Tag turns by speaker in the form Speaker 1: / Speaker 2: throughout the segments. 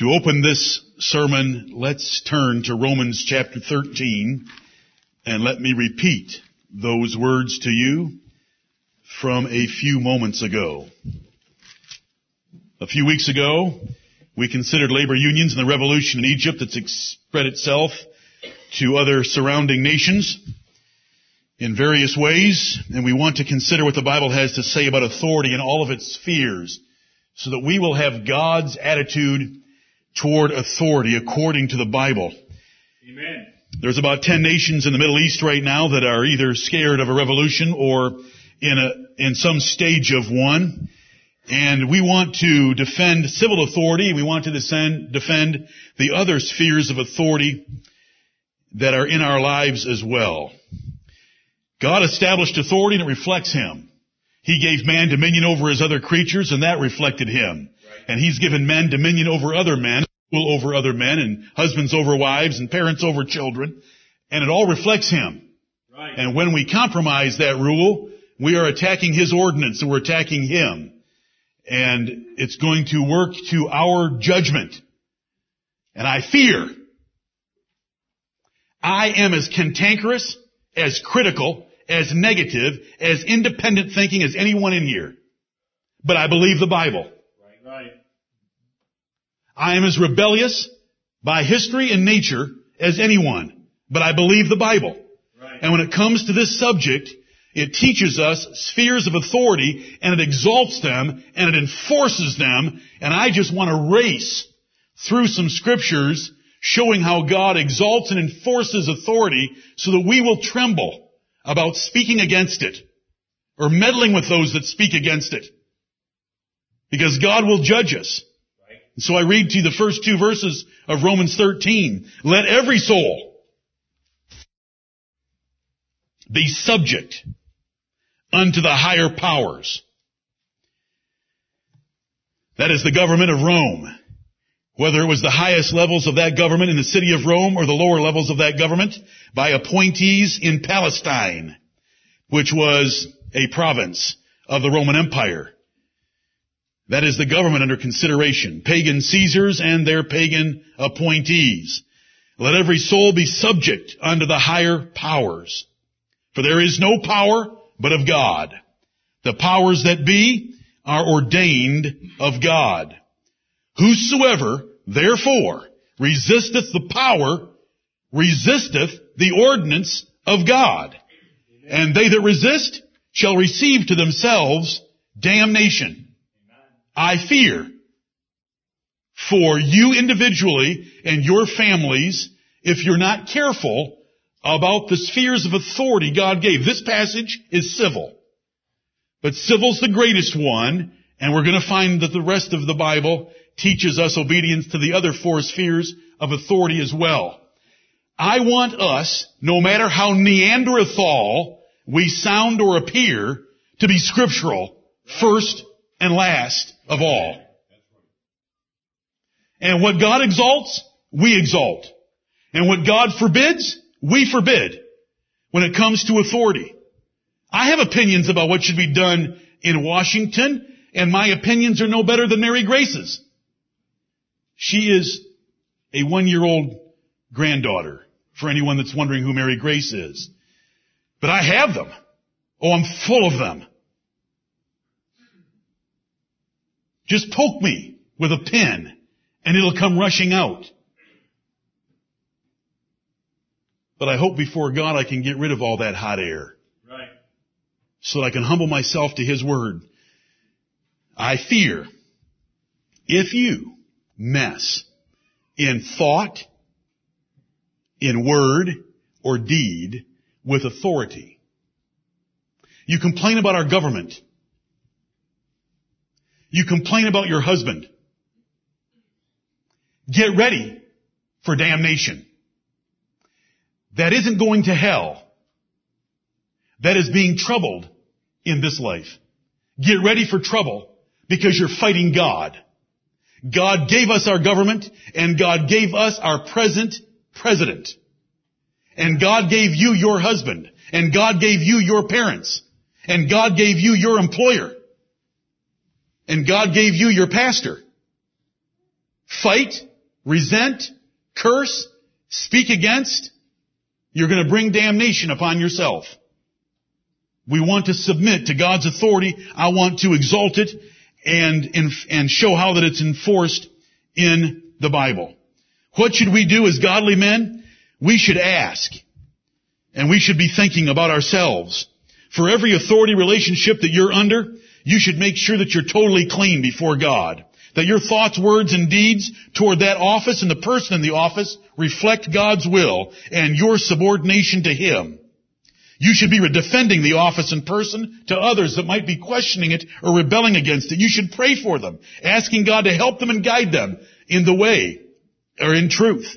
Speaker 1: To open this sermon, let's turn to Romans chapter 13 and let me repeat those words to you from a few moments ago. A few weeks ago, we considered labor unions and the revolution in Egypt that's spread itself to other surrounding nations in various ways, and we want to consider what the Bible has to say about authority in all of its spheres so that we will have God's attitude toward authority according to the Bible.
Speaker 2: Amen.
Speaker 1: There's about 10 nations in the Middle East right now that are either scared of a revolution or in a, in some stage of one. And we want to defend civil authority. We want to defend, defend the other spheres of authority that are in our lives as well. God established authority and it reflects Him. He gave man dominion over his other creatures and that reflected Him. And He's given men dominion over other men, rule over other men, and husbands over wives, and parents over children. And it all reflects Him.
Speaker 2: Right.
Speaker 1: And when we compromise that rule, we are attacking His ordinance and we're attacking Him. And it's going to work to our judgment. And I fear I am as cantankerous, as critical, as negative, as independent thinking as anyone in here. But I believe the Bible. I am as rebellious by history and nature as anyone. But I believe the Bible.
Speaker 2: Right.
Speaker 1: And when it comes to this subject, it teaches us spheres of authority and it exalts them and it enforces them. And I just want to race through some scriptures showing how God exalts and enforces authority so that we will tremble about speaking against it or meddling with those that speak against it. Because God will judge us. So I read to you the first two verses of Romans 13. Let every soul be subject unto the higher powers. That is the government of Rome. Whether it was the highest levels of that government in the city of Rome or the lower levels of that government by appointees in Palestine, which was a province of the Roman Empire. That is the government under consideration. Pagan Caesars and their pagan appointees. Let every soul be subject unto the higher powers. For there is no power but of God. The powers that be are ordained of God. Whosoever therefore resisteth the power, resisteth the ordinance of God. And they that resist shall receive to themselves damnation. I fear for you individually and your families if you're not careful about the spheres of authority God gave. This passage is civil. But civil's the greatest one, and we're going to find that the rest of the Bible teaches us obedience to the other four spheres of authority as well. I want us, no matter how Neanderthal we sound or appear, to be scriptural first and last of all. And what God exalts, we exalt. And what God forbids, we forbid when it comes to authority. I have opinions about what should be done in Washington, and my opinions are no better than Mary Grace's. She is a one-year-old granddaughter, for anyone that's wondering who Mary Grace is. But I have them. Oh, I'm full of them. Just poke me with a pin, and it'll come rushing out. But I hope before God I can get rid of all that hot air
Speaker 2: Right.
Speaker 1: so that I can humble myself to His Word. I fear if you mess in thought, in word, or deed with authority. You complain about our government. You complain about your husband. Get ready for damnation. That isn't going to hell. That is being troubled in this life. Get ready for trouble because you're fighting God. God gave us our government and God gave us our present president. And God gave you your husband. And God gave you your parents. And God gave you your employer. And God gave you your pastor. Fight resent, curse, speak against, you're going to bring damnation upon yourself. We want to submit to God's authority. I want to exalt it and, and show how that it's enforced in the Bible. What should we do as godly men? We should ask. And we should be thinking about ourselves. For every authority relationship that you're under, you should make sure that you're totally clean before God. That your thoughts, words, and deeds toward that office and the person in the office reflect God's will and your subordination to Him. You should be defending the office and person to others that might be questioning it or rebelling against it. You should pray for them, asking God to help them and guide them in the way or in truth.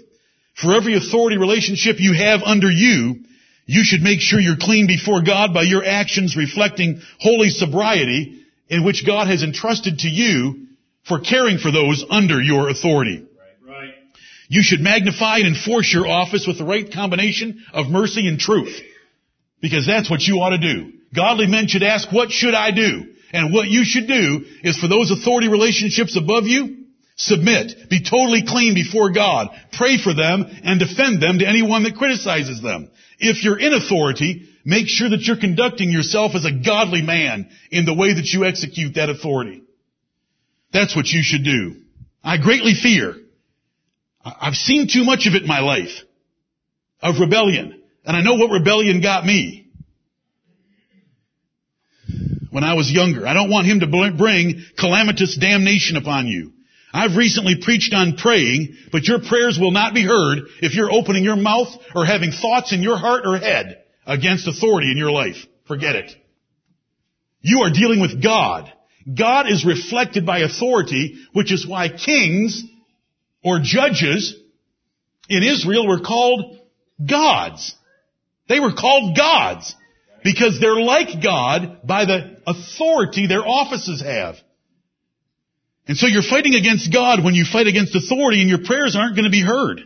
Speaker 1: For every authority relationship you have under you, you should make sure you're clean before God by your actions reflecting holy sobriety in which God has entrusted to you for caring for those under your authority.
Speaker 2: Right, right.
Speaker 1: You should magnify and enforce your office with the right combination of mercy and truth. Because that's what you ought to do. Godly men should ask, what should I do? And what you should do is for those authority relationships above you, submit. Be totally clean before God. Pray for them and defend them to anyone that criticizes them. If you're in authority, make sure that you're conducting yourself as a godly man in the way that you execute that authority. That's what you should do. I greatly fear. I've seen too much of it in my life. Of rebellion. And I know what rebellion got me. When I was younger. I don't want him to bring calamitous damnation upon you. I've recently preached on praying, but your prayers will not be heard if you're opening your mouth or having thoughts in your heart or head against authority in your life. Forget it. You are dealing with God. God is reflected by authority, which is why kings or judges in Israel were called gods. They were called gods because they're like God by the authority their offices have. And so you're fighting against God when you fight against authority and your prayers aren't going to be heard.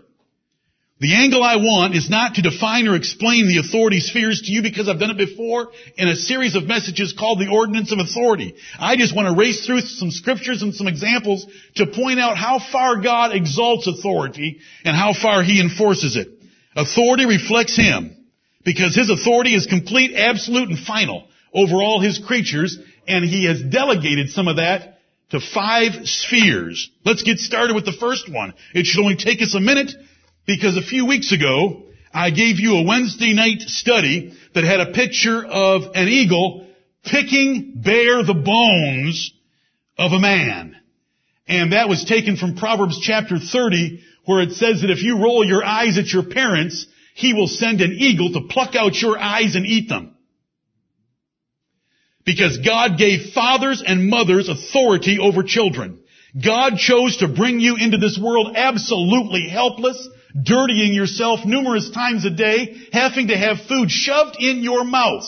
Speaker 1: The angle I want is not to define or explain the authority spheres to you because I've done it before in a series of messages called the Ordinance of Authority. I just want to race through some scriptures and some examples to point out how far God exalts authority and how far He enforces it. Authority reflects Him because His authority is complete, absolute, and final over all His creatures and He has delegated some of that to five spheres. Let's get started with the first one. It should only take us a minute because a few weeks ago I gave you a Wednesday night study that had a picture of an eagle picking bare the bones of a man. And that was taken from Proverbs chapter 30 where it says that if you roll your eyes at your parents, he will send an eagle to pluck out your eyes and eat them. Because God gave fathers and mothers authority over children. God chose to bring you into this world absolutely helpless, dirtying yourself numerous times a day, having to have food shoved in your mouth.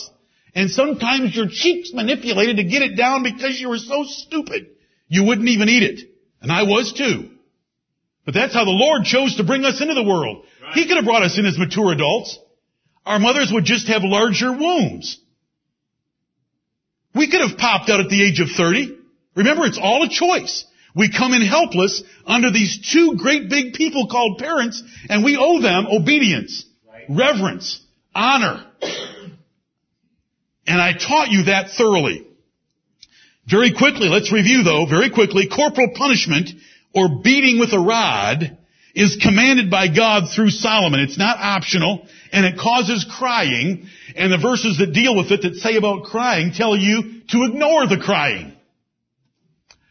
Speaker 1: And sometimes your cheeks manipulated to get it down because you were so stupid you wouldn't even eat it. And I was too. But that's how the Lord chose to bring us into the world.
Speaker 2: Right.
Speaker 1: He could have brought us in as mature adults. Our mothers would just have larger wombs. We could have popped out at the age of 30. Remember, it's all a choice. We come in helpless under these two great big people called parents, and we owe them obedience,
Speaker 2: Right.
Speaker 1: reverence, honor. And I taught you that thoroughly. Very quickly, let's review though, very quickly, corporal punishment or beating with a rod is commanded by God through Solomon. It's not optional and it causes crying and the verses that deal with it that say about crying tell you to ignore the crying.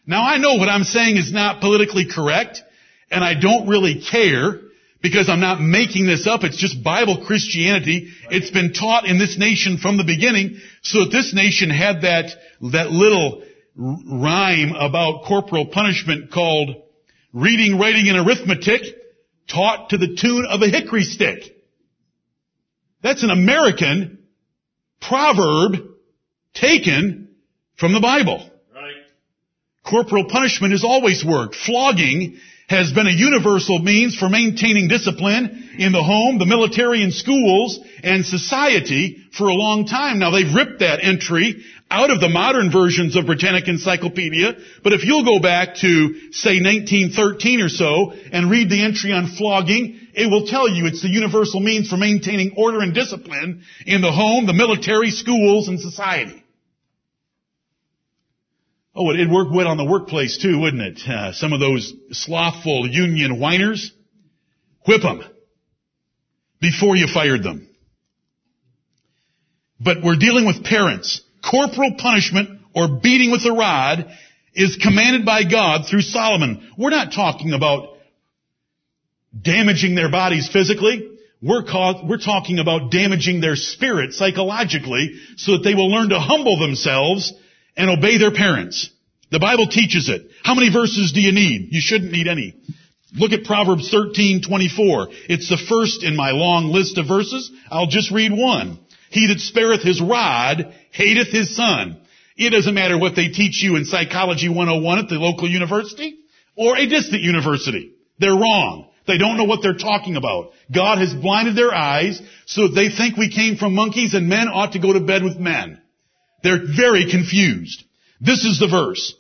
Speaker 1: Now I know what I'm saying is not politically correct and I don't really care because I'm not making this up. It's just Bible Christianity. It's been taught in this nation from the beginning so that this nation had that, that little rhyme about corporal punishment called reading, writing, and arithmetic taught to the tune of a hickory stick. That's an American proverb taken from the Bible.
Speaker 2: Right.
Speaker 1: Corporal punishment has always worked. Flogging has been a universal means for maintaining discipline in the home, the military and schools, and society for a long time. Now they've ripped that entry out of the modern versions of Britannica Encyclopedia, but if you'll go back to, say, 1913 or so and read the entry on flogging, it will tell you it's the universal means for maintaining order and discipline in the home, the military, schools, and society. Oh, it'd work well on the workplace too, wouldn't it? Uh, some of those slothful union whiners, whip them before you fired them. But we're dealing with parents. Corporal punishment or beating with a rod is commanded by God through Solomon. We're not talking about damaging their bodies physically. We're, we're talking about damaging their spirit psychologically so that they will learn to humble themselves and obey their parents. The Bible teaches it. How many verses do you need? You shouldn't need any. Look at Proverbs 13:24. It's the first in my long list of verses. I'll just read one. He that spareth his rod hateth his son. It doesn't matter what they teach you in Psychology 101 at the local university or a distant university. They're wrong. They don't know what they're talking about. God has blinded their eyes so they think we came from monkeys and men ought to go to bed with men. They're very confused. This is the verse.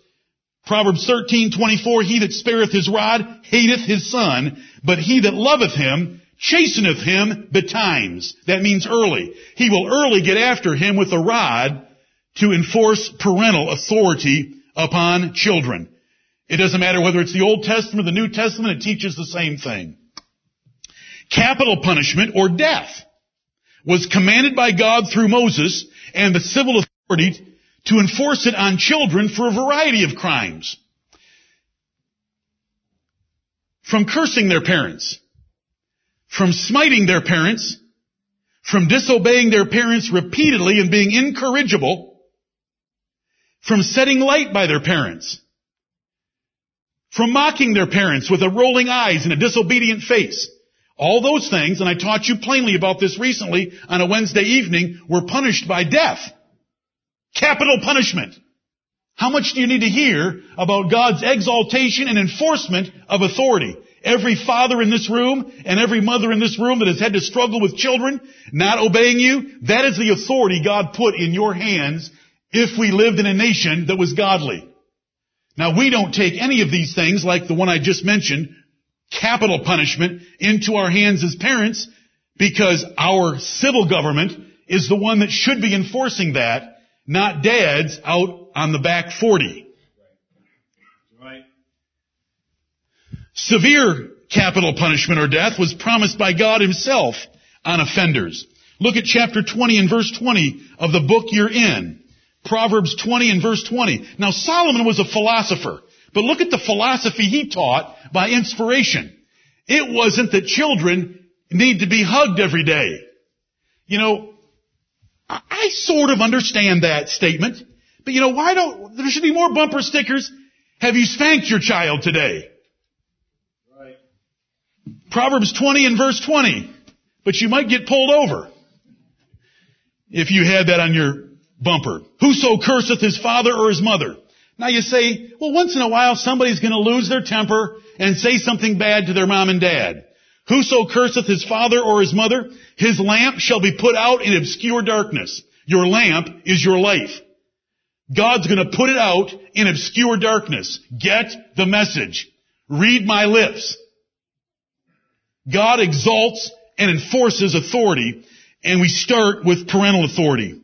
Speaker 1: Proverbs 13:24 He that spareth his rod hateth his son, but he that loveth him chasteneth him betimes. That means early. He will early get after him with a rod to enforce parental authority upon children. It doesn't matter whether it's the Old Testament or the New Testament, it teaches the same thing. Capital punishment or death was commanded by God through Moses and the civil authority to enforce it on children for a variety of crimes. From cursing their parents, from smiting their parents, from disobeying their parents repeatedly and being incorrigible, from setting light by their parents, from mocking their parents with a rolling eyes and a disobedient face. All those things, and I taught you plainly about this recently on a Wednesday evening, were punished by death. Capital punishment. How much do you need to hear about God's exaltation and enforcement of authority? Every father in this room and every mother in this room that has had to struggle with children not obeying you, that is the authority God put in your hands if we lived in a nation that was godly. Now we don't take any of these things like the one I just mentioned, capital punishment, into our hands as parents because our civil government is the one that should be enforcing that, not dads out on the back 40. Severe capital punishment or death was promised by God himself on offenders. Look at chapter 20 and verse 20 of the book you're in. Proverbs 20 and verse 20. Now Solomon was a philosopher, but look at the philosophy he taught by inspiration. It wasn't that children need to be hugged every day. You know, I, sort of understand that statement, but you know, why don't, there should be more bumper stickers. Have you spanked your child today? Proverbs 20 and verse 20. But you might get pulled over if you had that on your bumper. Whoso curseth his father or his mother. Now you say, well once in a while somebody's gonna lose their temper and say something bad to their mom and dad. Whoso curseth his father or his mother, his lamp shall be put out in obscure darkness. Your lamp is your life. God's gonna put it out in obscure darkness. Get the message. Read my lips. God exalts and enforces authority, and we start with parental authority.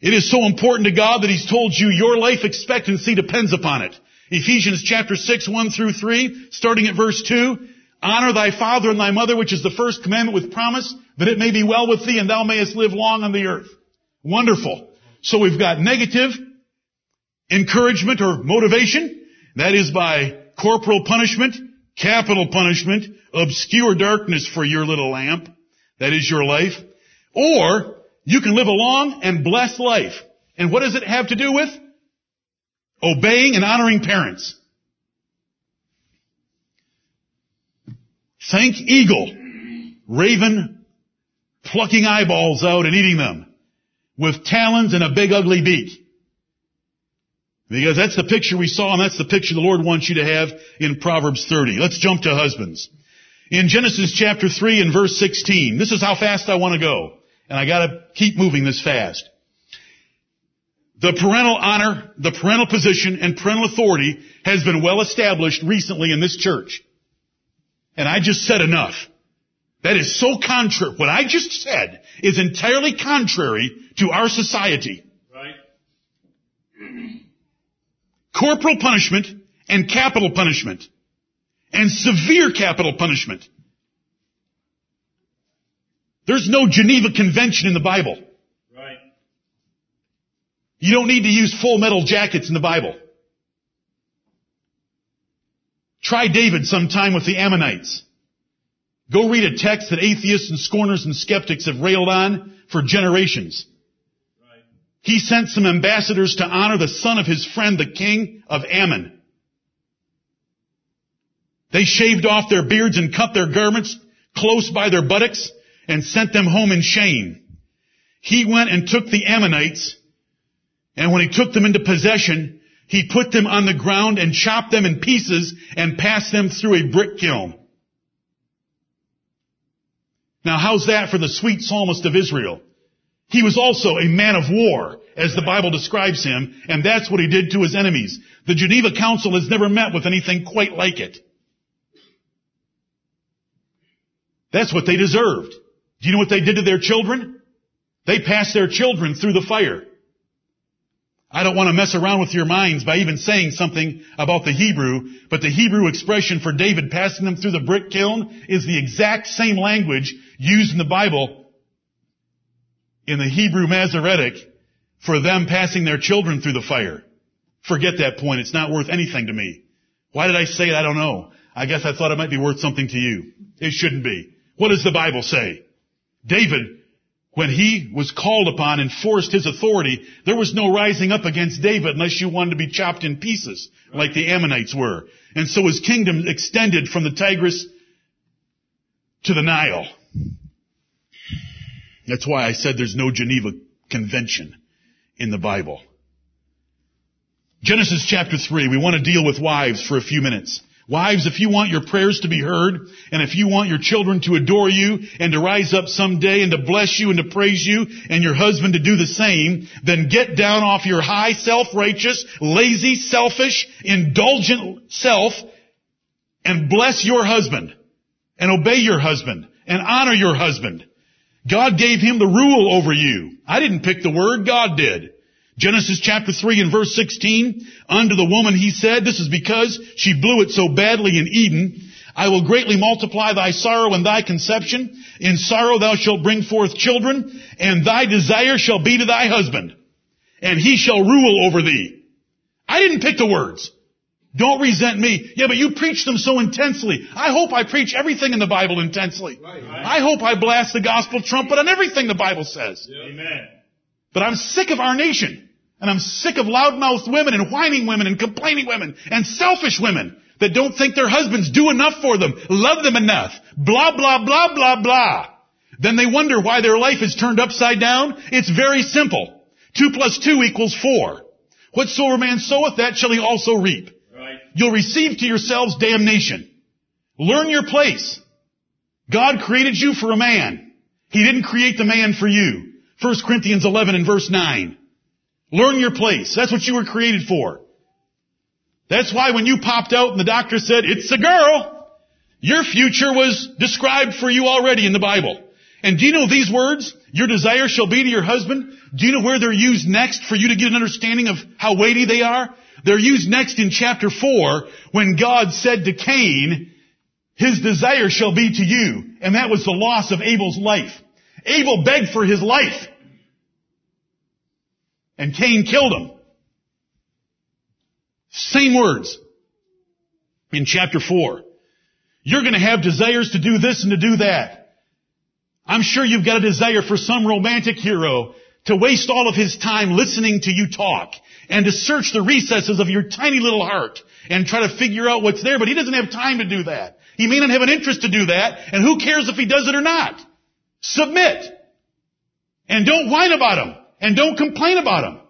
Speaker 1: It is so important to God that He's told you your life expectancy depends upon it. Ephesians chapter 6, 1 through 3, starting at verse 2, Honor thy father and thy mother, which is the first commandment with promise, that it may be well with thee and thou mayest live long on the earth. Wonderful. So we've got negative encouragement or motivation. That is by corporal punishment, capital punishment, obscure darkness for your little lamp. That is your life. Or you can live a long and blessed life. And what does it have to do with? Obeying and honoring parents. Think eagle, raven, plucking eyeballs out and eating them with talons and a big ugly beak. Because that's the picture we saw and that's the picture the Lord wants you to have in Proverbs 30. Let's jump to husbands. In Genesis chapter 3 and verse 16, this is how fast I want to go. And I gotta keep moving this fast. The parental honor, the parental position, and parental authority has been well established recently in this church. And I just said enough. That is so contrary. What I just said is entirely contrary to our society.
Speaker 2: Right.
Speaker 1: Corporal punishment and capital punishment. And severe capital punishment. There's no Geneva Convention in the Bible.
Speaker 2: Right.
Speaker 1: You don't need to use full metal jackets in the Bible. Try David sometime with the Ammonites. Go read a text that atheists and scorners and skeptics have railed on for generations.
Speaker 2: Right.
Speaker 1: He sent some ambassadors to honor the son of his friend, the king of Ammon. They shaved off their beards and cut their garments close by their buttocks and sent them home in shame. He went and took the Ammonites, and when he took them into possession, he put them on the ground and chopped them in pieces and passed them through a brick kiln. Now how's that for the sweet psalmist of Israel? He was also a man of war, as the Bible describes him, and that's what he did to his enemies. The Geneva Council has never met with anything quite like it. That's what they deserved. Do you know what they did to their children? They passed their children through the fire. I don't want to mess around with your minds by even saying something about the Hebrew, but the Hebrew expression for David passing them through the brick kiln is the exact same language used in the Bible in the Hebrew Masoretic for them passing their children through the fire. Forget that point. It's not worth anything to me. Why did I say it? I don't know. I guess I thought it might be worth something to you. It shouldn't be. What does the Bible say? David when he was called upon and forced his authority, there was no rising up against David unless you wanted to be chopped in pieces, like the Ammonites were. And so his kingdom extended from the Tigris to the Nile. That's why I said there's no Geneva Convention in the Bible. Genesis chapter 3, we want to deal with wives for a few minutes. Wives, if you want your prayers to be heard, and if you want your children to adore you, and to rise up someday and to bless you and to praise you, and your husband to do the same, then get down off your high, self-righteous, lazy, selfish, indulgent self, and bless your husband, and obey your husband, and honor your husband. God gave him the rule over you. I didn't pick the word, God did. Genesis chapter 3 and verse 16, unto the woman he said, this is because she blew it so badly in Eden, I will greatly multiply thy sorrow and thy conception. In sorrow thou shalt bring forth children, and thy desire shall be to thy husband, and he shall rule over thee. I didn't pick the words. Don't resent me. Yeah, but you preach them so intensely. I hope I preach everything in the Bible intensely.
Speaker 2: Right.
Speaker 1: I hope I blast the gospel trumpet on everything the Bible says.
Speaker 2: Amen.
Speaker 1: But I'm sick of our nation. And I'm sick of loudmouthed women and whining women and complaining women and selfish women that don't think their husbands do enough for them, love them enough, blah, blah, blah, blah, blah. Then they wonder why their life is turned upside down. It's very simple. Two plus two equals four. Whatsoever man soweth, that shall he also reap.
Speaker 2: Right.
Speaker 1: You'll receive to yourselves damnation. Learn your place. God created you for a man. He didn't create the man for you. 1 Corinthians 11 and verse 9. Learn your place. That's what you were created for. That's why when you popped out and the doctor said, it's a girl, your future was described for you already in the Bible. And do you know these words? Your desire shall be to your husband. Do you know where they're used next for you to get an understanding of how weighty they are? They're used next in chapter 4 when God said to Cain, his desire shall be to you. And that was the loss of Abel's life. Abel begged for his life. And Cain killed him. Same words in chapter 4. You're to have desires to do this and to do that. I'm sure you've got a desire for some romantic hero to waste all of his time listening to you talk and to search the recesses of your tiny little heart and try to figure out what's there, but he doesn't have time to do that. He may not have an interest to do that, and who cares if he does it or not? Submit. And don't whine about him. And don't complain about them.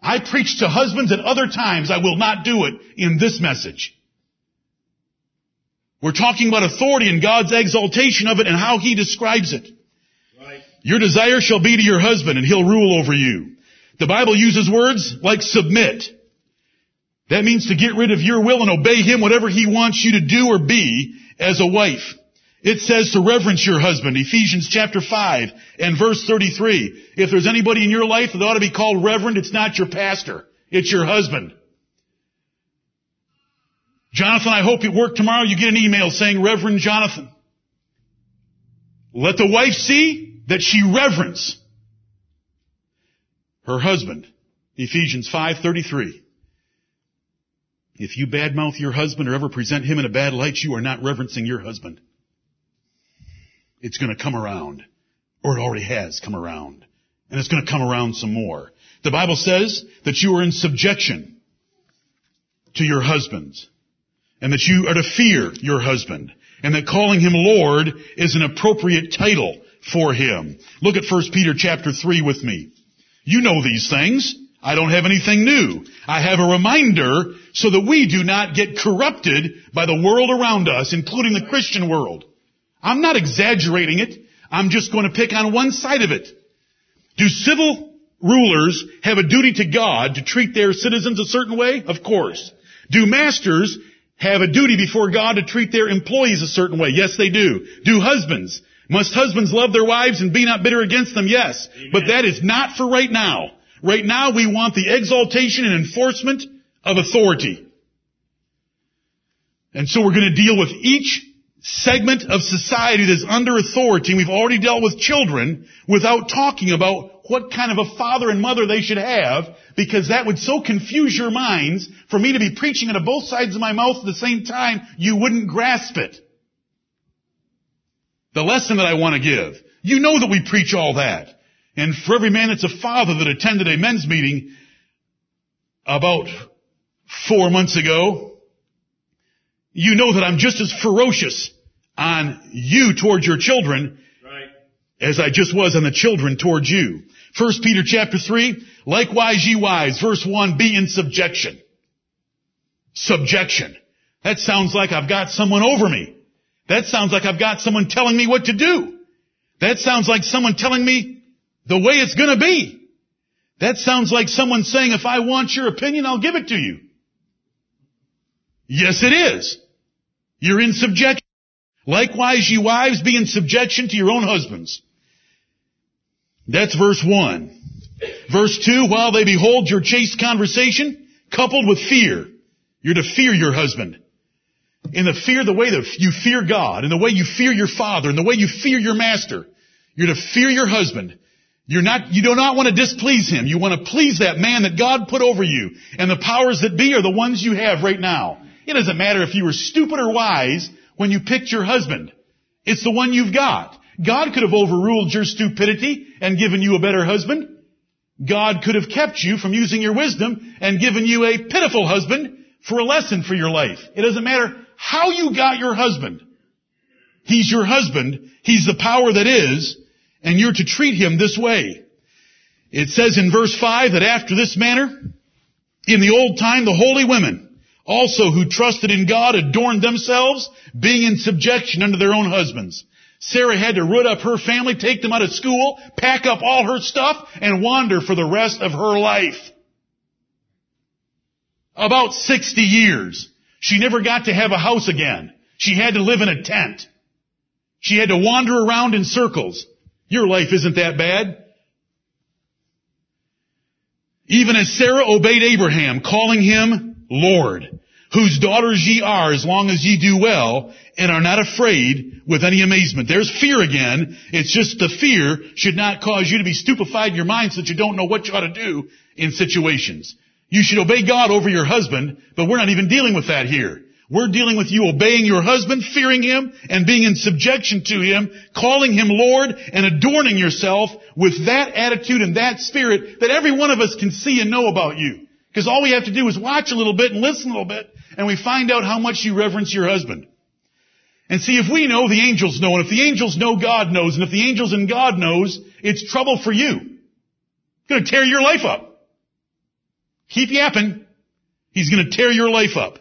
Speaker 1: I preach to husbands at other times. I will not do it in this message. We're talking about authority and God's exaltation of it and how He describes it.
Speaker 2: Right.
Speaker 1: Your desire shall be to your husband and he'll rule over you. The Bible uses words like submit. That means to get rid of your will and obey Him whatever He wants you to do or be as a wife. It says to reverence your husband, Ephesians chapter 5 and verse 33. If there's anybody in your life that ought to be called reverend, it's not your pastor. It's your husband. Jonathan, I hope at work tomorrow you get an email saying Reverend Jonathan. Let the wife see that she reverence her husband. Ephesians 5:33. If you badmouth your husband or ever present him in a bad light, you are not reverencing your husband. It's going to come around. Or it already has come around. And it's going to come around some more. The Bible says that you are in subjection to your husbands. And that you are to fear your husband. And that calling him Lord is an appropriate title for him. Look at 1 Peter chapter 3 with me. You know these things. I don't have anything new. I have a reminder so that we do not get corrupted by the world around us, including the Christian world. I'm not exaggerating it. I'm just going to pick on one side of it. Do civil rulers have a duty to God to treat their citizens a certain way? Of course. Do masters have a duty before God to treat their employees a certain way? Yes, they do. Do husbands? Must husbands love their wives and be not bitter against them? Yes. Amen. But that is not for right now. Right now we want the exaltation and enforcement of authority. And so we're going to deal with each segment of society that's under authority. We've already dealt with children without talking about what kind of a father and mother they should have because that would so confuse your minds for me to be preaching out of both sides of my mouth at the same time, you wouldn't grasp it. The lesson that I want to give. You know that we preach all that. And for every man that's a father that attended a men's meeting about four months ago, you know that I'm just as ferocious on you towards your children right. as I just was on the children towards you. First Peter chapter 3, likewise ye wives, verse 1, be in subjection. Subjection. That sounds like I've got someone over me. That sounds like I've got someone telling me what to do. That sounds like someone telling me the way it's gonna be. That sounds like someone saying, if I want your opinion, I'll give it to you. Yes, it is. You're in subjection. Likewise, ye wives, be in subjection to your own husbands. That's verse 1. Verse 2, while they behold your chaste conversation, coupled with fear. You're to fear your husband. In the fear, the way that you fear God, in the way you fear your father, in the way you fear your master. You're to fear your husband. You're not, you do not want to displease him. You want to please that man that God put over you. And the powers that be are the ones you have right now. It doesn't matter if you were stupid or wise when you picked your husband. It's the one you've got. God could have overruled your stupidity and given you a better husband. God could have kept you from using your wisdom and given you a pitiful husband for a lesson for your life. It doesn't matter how you got your husband. He's your husband. He's the power that is, and you're to treat him this way. It says in verse 5 that after this manner, in the old time, the holy women, also who trusted in God adorned themselves, being in subjection unto their own husbands. Sarah had to root up her family, take them out of school, pack up all her stuff, and wander for the rest of her life. About 60 years. She never got to have a house again. She had to live in a tent. She had to wander around in circles. Your life isn't that bad. Even as Sarah obeyed Abraham, calling him Lord, whose daughters ye are as long as ye do well and are not afraid with any amazement. There's fear again. It's just the fear should not cause you to be stupefied in your mind so that you don't know what you ought to do in situations. You should obey God over your husband, but we're not even dealing with that here. We're dealing with you obeying your husband, fearing him, and being in subjection to him, calling him Lord, and adorning yourself with that attitude and that spirit that every one of us can see and know about you. Because all we have to do is watch a little bit and listen a little bit, and we find out how much you reverence your husband. And see, if we know, the angels know, and if the angels know, God knows, and if the angels and God knows, it's trouble for you. It's gonna tear your life up. Keep yapping. He's gonna tear your life up.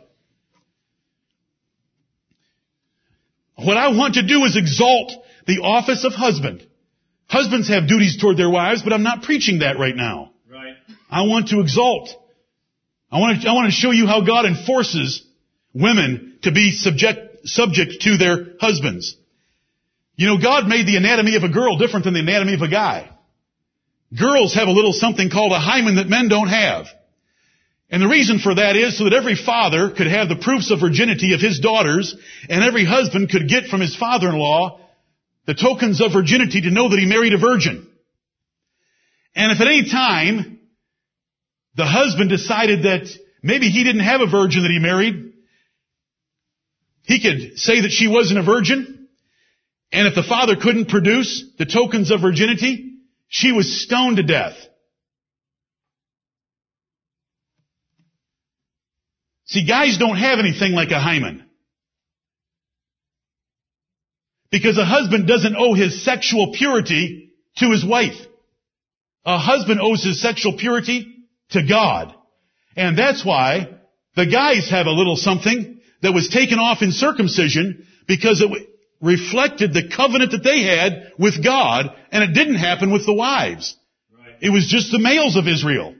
Speaker 1: What I want to do is exalt the office of husband. Husbands have duties toward their wives, but I'm not preaching that right now.
Speaker 2: Right.
Speaker 1: I want to exalt. I want to, I want to show you how God enforces women to be subject, subject to their husbands. You know, God made the anatomy of a girl different than the anatomy of a guy. Girls have a little something called a hymen that men don't have. And the reason for that is so that every father could have the proofs of virginity of his daughters, and every husband could get from his father-in-law the tokens of virginity to know that he married a virgin. And if at any time the husband decided that maybe he didn't have a virgin that he married, he could say that she wasn't a virgin, and if the father couldn't produce the tokens of virginity, she was stoned to death. See, guys don't have anything like a hymen. Because a husband doesn't owe his sexual purity to his wife. A husband owes his sexual purity to God. And that's why the guys have a little something that was taken off in circumcision because it reflected the covenant that they had with God and it didn't happen with the wives.
Speaker 2: Right.
Speaker 1: It was just the males of Israel.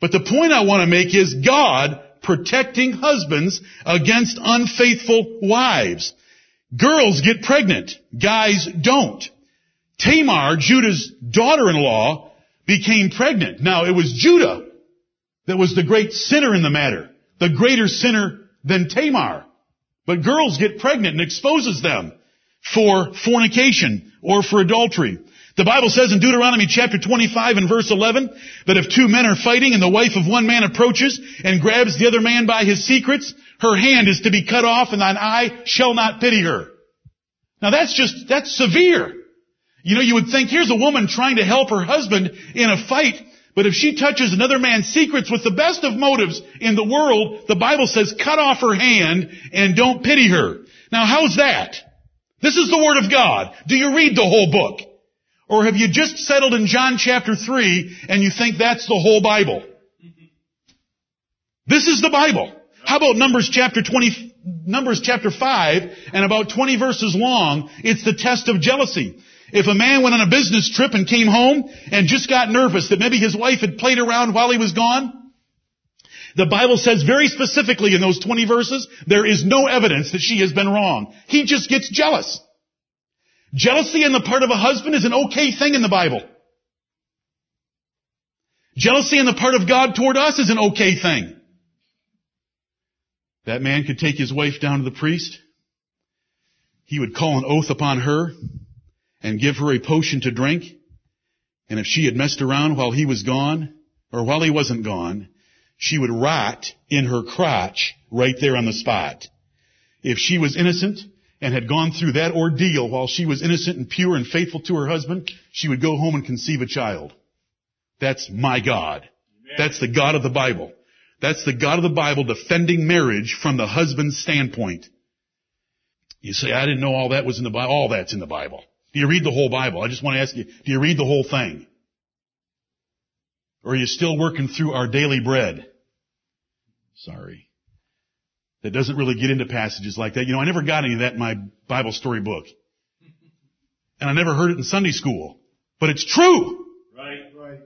Speaker 1: But the point I want to make is God protecting husbands against unfaithful wives. Girls get pregnant. Guys don't. Tamar, Judah's daughter-in-law, became pregnant. Now it was Judah that was the great sinner in the matter. The greater sinner than Tamar. But girls get pregnant and exposes them for fornication or for adultery. The Bible says in Deuteronomy chapter 25 and verse 11 that if two men are fighting and the wife of one man approaches and grabs the other man by his secrets, her hand is to be cut off and thine eye shall not pity her. Now that's just, that's severe. You know, you would think here's a woman trying to help her husband in a fight, but if she touches another man's secrets with the best of motives in the world, the Bible says cut off her hand and don't pity her. Now how's that? This is the Word of God. Do you read the whole book? Or have you just settled in John chapter 3 and you think that's the whole Bible? This is the Bible. How about Numbers chapter 20, Numbers chapter 5 and about 20 verses long? It's the test of jealousy. If a man went on a business trip and came home and just got nervous that maybe his wife had played around while he was gone, the Bible says very specifically in those 20 verses, there is no evidence that she has been wrong. He just gets jealous. Jealousy on the part of a husband is an okay thing in the Bible. Jealousy on the part of God toward us is an okay thing. That man could take his wife down to the priest. He would call an oath upon her and give her a potion to drink. And if she had messed around while he was gone, or while he wasn't gone, she would rot in her crotch right there on the spot. If she was innocent and had gone through that ordeal while she was innocent and pure and faithful to her husband, she would go home and conceive a child. That's my God. That's the God of the Bible. That's the God of the Bible defending marriage from the husband's standpoint. You say, I didn't know all that was in the Bible. All that's in the Bible. Do you read the whole Bible? I just want to ask you, do you read the whole thing? Or are you still working through our daily bread? Sorry. That doesn't really get into passages like that. You know, I never got any of that in my Bible story book. And I never heard it in Sunday school. But it's true.
Speaker 2: Right. Right.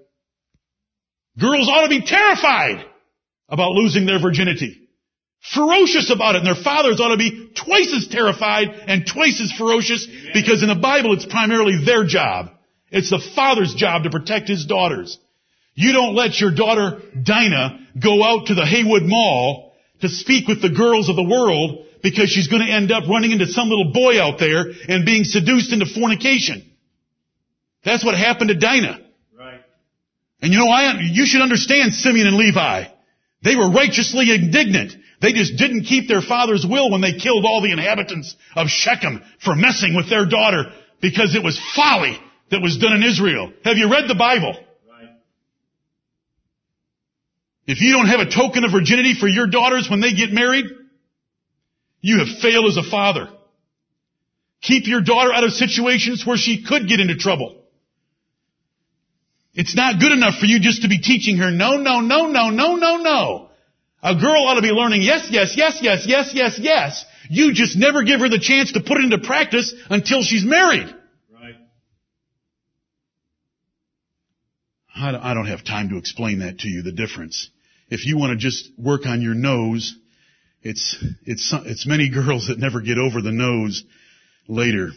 Speaker 1: Girls ought to be terrified about losing their virginity. Ferocious about it, and their fathers ought to be twice as terrified and twice as ferocious because in the Bible it's primarily their job. It's the father's job to protect his daughters. You don't let your daughter Dinah go out to the Haywood Mall to speak with the girls of the world because she's going to end up running into some little boy out there and being seduced into fornication. That's what happened to Dinah.
Speaker 2: Right.
Speaker 1: And you know, I, you should understand Simeon and Levi. They were righteously indignant. They just didn't keep their father's will when they killed all the inhabitants of Shechem for messing with their daughter because it was folly that was done in Israel. Have you read the Bible?
Speaker 2: Right.
Speaker 1: If you don't have a token of virginity for your daughters when they get married, you have failed as a father. Keep your daughter out of situations where she could get into trouble. It's not good enough for you just to be teaching her no, no, no, no, no, no, no. A girl ought to be learning yes, yes, yes, yes, yes, yes, yes. You just never give her the chance to put it into practice until she's married.
Speaker 2: Right.
Speaker 1: I don't- have time to explain that to you, the difference. If you want to just work on your noes, it's, it's, it's many girls that never get over the noes later.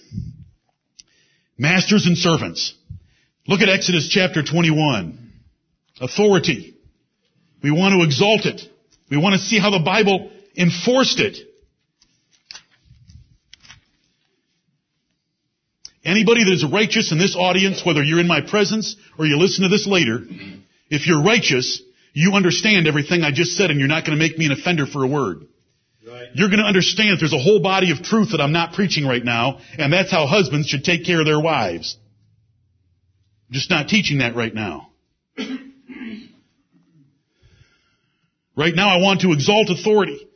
Speaker 1: Masters and servants. Look at Exodus chapter 21. Authority. We want to exalt it. We want to see how the Bible enforced it. Anybody that is righteous in this audience, whether you're in my presence or you listen to this later, if you're righteous, you understand everything I just said and you're not going to make me an offender for a word.
Speaker 2: Right.
Speaker 1: You're going to understand that there's a whole body of truth that I'm not preaching right now, and that's how husbands should take care of their wives. I'm just not teaching that right now. Right now I want to exalt authority.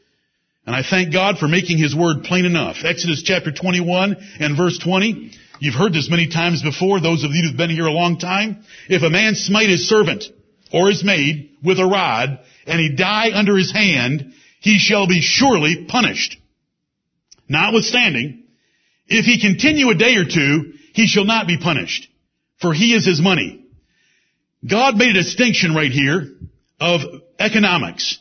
Speaker 1: And I thank God for making His word plain enough. Exodus chapter 21 and verse 20. You've heard this many times before, those of you who've been here a long time. If a man smite his servant or his maid with a rod, and he die under his hand, he shall be surely punished. Notwithstanding, if he continue a day or two, he shall not be punished, for he is his money. God made a distinction right here of economics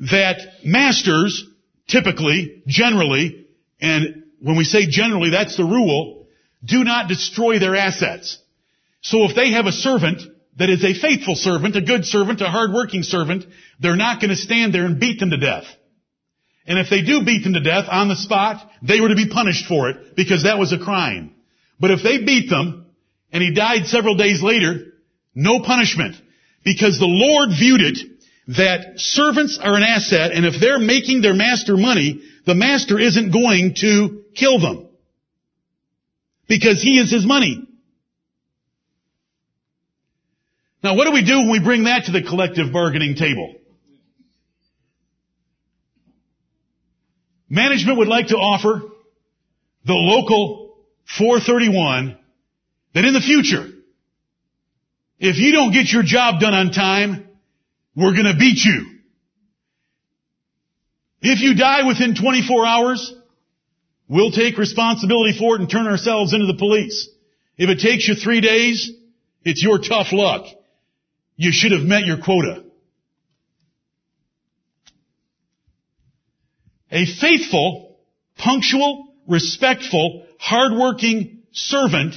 Speaker 1: that masters typically, generally, and when we say generally, that's the rule, do not destroy their assets. So if they have a servant that is a faithful servant, a good servant, a hardworking servant, they're not going to stand there and beat them to death. And if they do beat them to death on the spot, they were to be punished for it because that was a crime. But if they beat them and he died several days later, no punishment because the Lord viewed it that servants are an asset and if they're making their master money, the master isn't going to kill them because he is his money. Now what do we do when we bring that to the collective bargaining table? Management would like to offer the local 431 that in the future, if you don't get your job done on time, we're gonna beat you. If you die within 24 hours, we'll take responsibility for it and turn ourselves into the police. If it takes you three days, it's your tough luck. You should have met your quota. A faithful, punctual, respectful, hardworking servant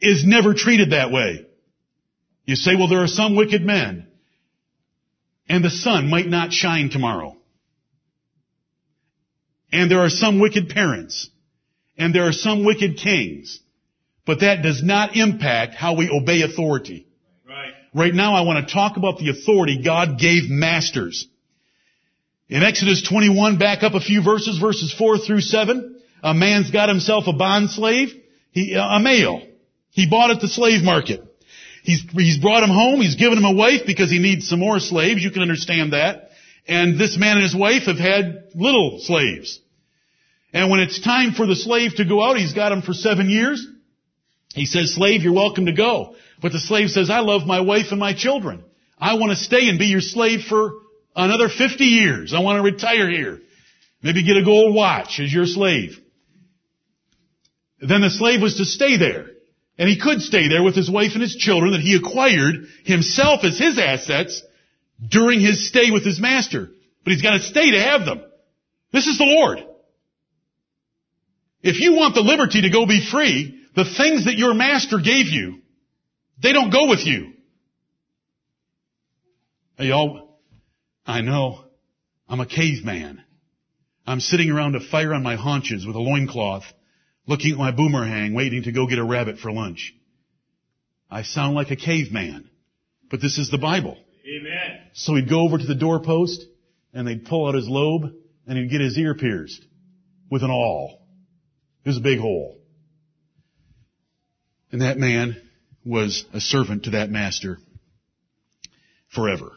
Speaker 1: is never treated that way. You say, well, there are some wicked men, and the sun might not shine tomorrow. And there are some wicked parents, and there are some wicked kings, but that does not impact how we obey authority.
Speaker 2: Right.
Speaker 1: Right now I want to talk about the authority God gave masters. In Exodus 21, back up a few verses, verses 4 through 7, a man's got himself a bond slave, he, a male. He bought at the slave market. He's, he's brought him home, he's given him a wife because he needs some more slaves, you can understand that. And this man and his wife have had little slaves. And when it's time for the slave to go out, he's got him for seven years. He says, slave, you're welcome to go. But the slave says, I love my wife and my children. I want to stay and be your slave for another 50 years. I want to retire here. Maybe get a gold watch as your slave. Then the slave was to stay there. And he could stay there with his wife and his children that he acquired himself as his assets during his stay with his master. But he's got to stay to have them. This is the Lord. If you want the liberty to go be free, the things that your master gave you, they don't go with you. Hey, y'all, I know. I'm a caveman. I'm sitting around a fire on my haunches with a loincloth, looking at my boomerang, waiting to go get a rabbit for lunch. I sound like a caveman, but this is the Bible.
Speaker 2: Amen.
Speaker 1: So he'd go over to the doorpost, and they'd pull out his lobe, and he'd get his ear pierced with an awl. It was a big hole. And that man was a servant to that master forever.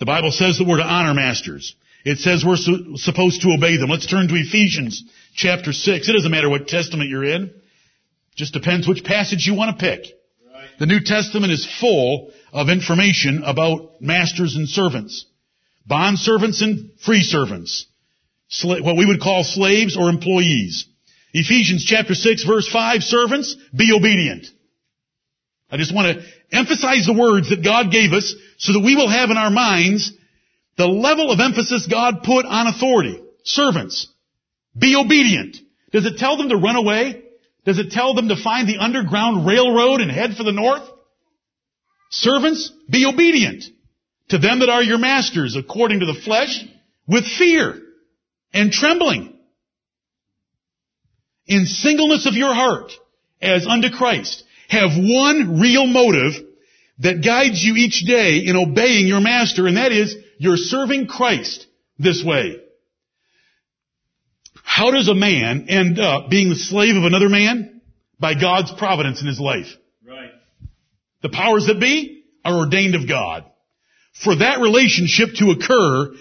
Speaker 1: The Bible says that we're to honor masters. It says we're su- supposed to obey them. Let's turn to Ephesians chapter 6. It doesn't matter what testament you're in. Just depends which passage you want to pick.
Speaker 2: Right.
Speaker 1: The New Testament is full of information about masters and servants. Bond servants and free servants. What we would call slaves or employees. Ephesians chapter 6 verse 5, servants, be obedient. I just want to emphasize the words that God gave us so that we will have in our minds the level of emphasis God put on authority. Servants, be obedient. Does it tell them to run away? Does it tell them to find the underground railroad and head for the north? Servants, be obedient to them that are your masters according to the flesh with fear and trembling. In singleness of your heart as unto Christ. Have one real motive that guides you each day in obeying your master and that is you're serving Christ this way. How does a man end up being the slave of another man? By God's providence in his life.
Speaker 2: Right.
Speaker 1: The powers that be are ordained of God. For that relationship to occur,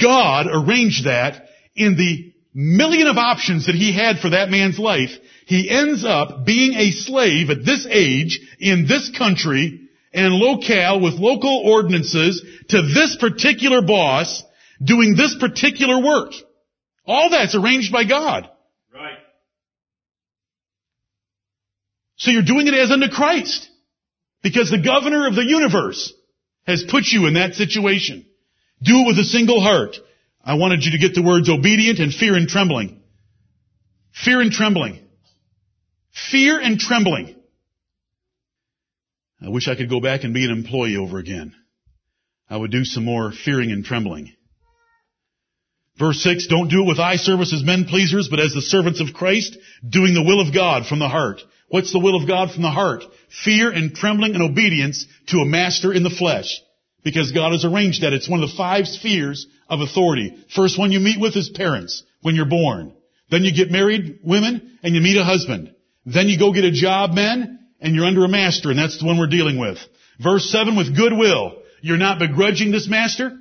Speaker 1: God arranged that in the million of options that he had for that man's life. He ends up being a slave at this age in this country and locale with local ordinances to this particular boss doing this particular work. All that's arranged by God.
Speaker 2: Right.
Speaker 1: So you're doing it as unto Christ. Because the governor of the universe has put you in that situation. Do it with a single heart. I wanted you to get the words obedient and fear and trembling. Fear and trembling. Fear and trembling. I wish I could go back and be an employee over again. I would do some more fearing and trembling. Verse 6, don't do it with eye service as men pleasers, but as the servants of Christ, doing the will of God from the heart. What's the will of God from the heart? Fear and trembling and obedience to a master in the flesh. Because God has arranged that. It's one of the five spheres of authority. First one you meet with is parents when you're born. Then you get married, women, and you meet a husband. Then you go get a job, men, and you're under a master, and that's the one we're dealing with. Verse 7, with goodwill. You're not begrudging this master.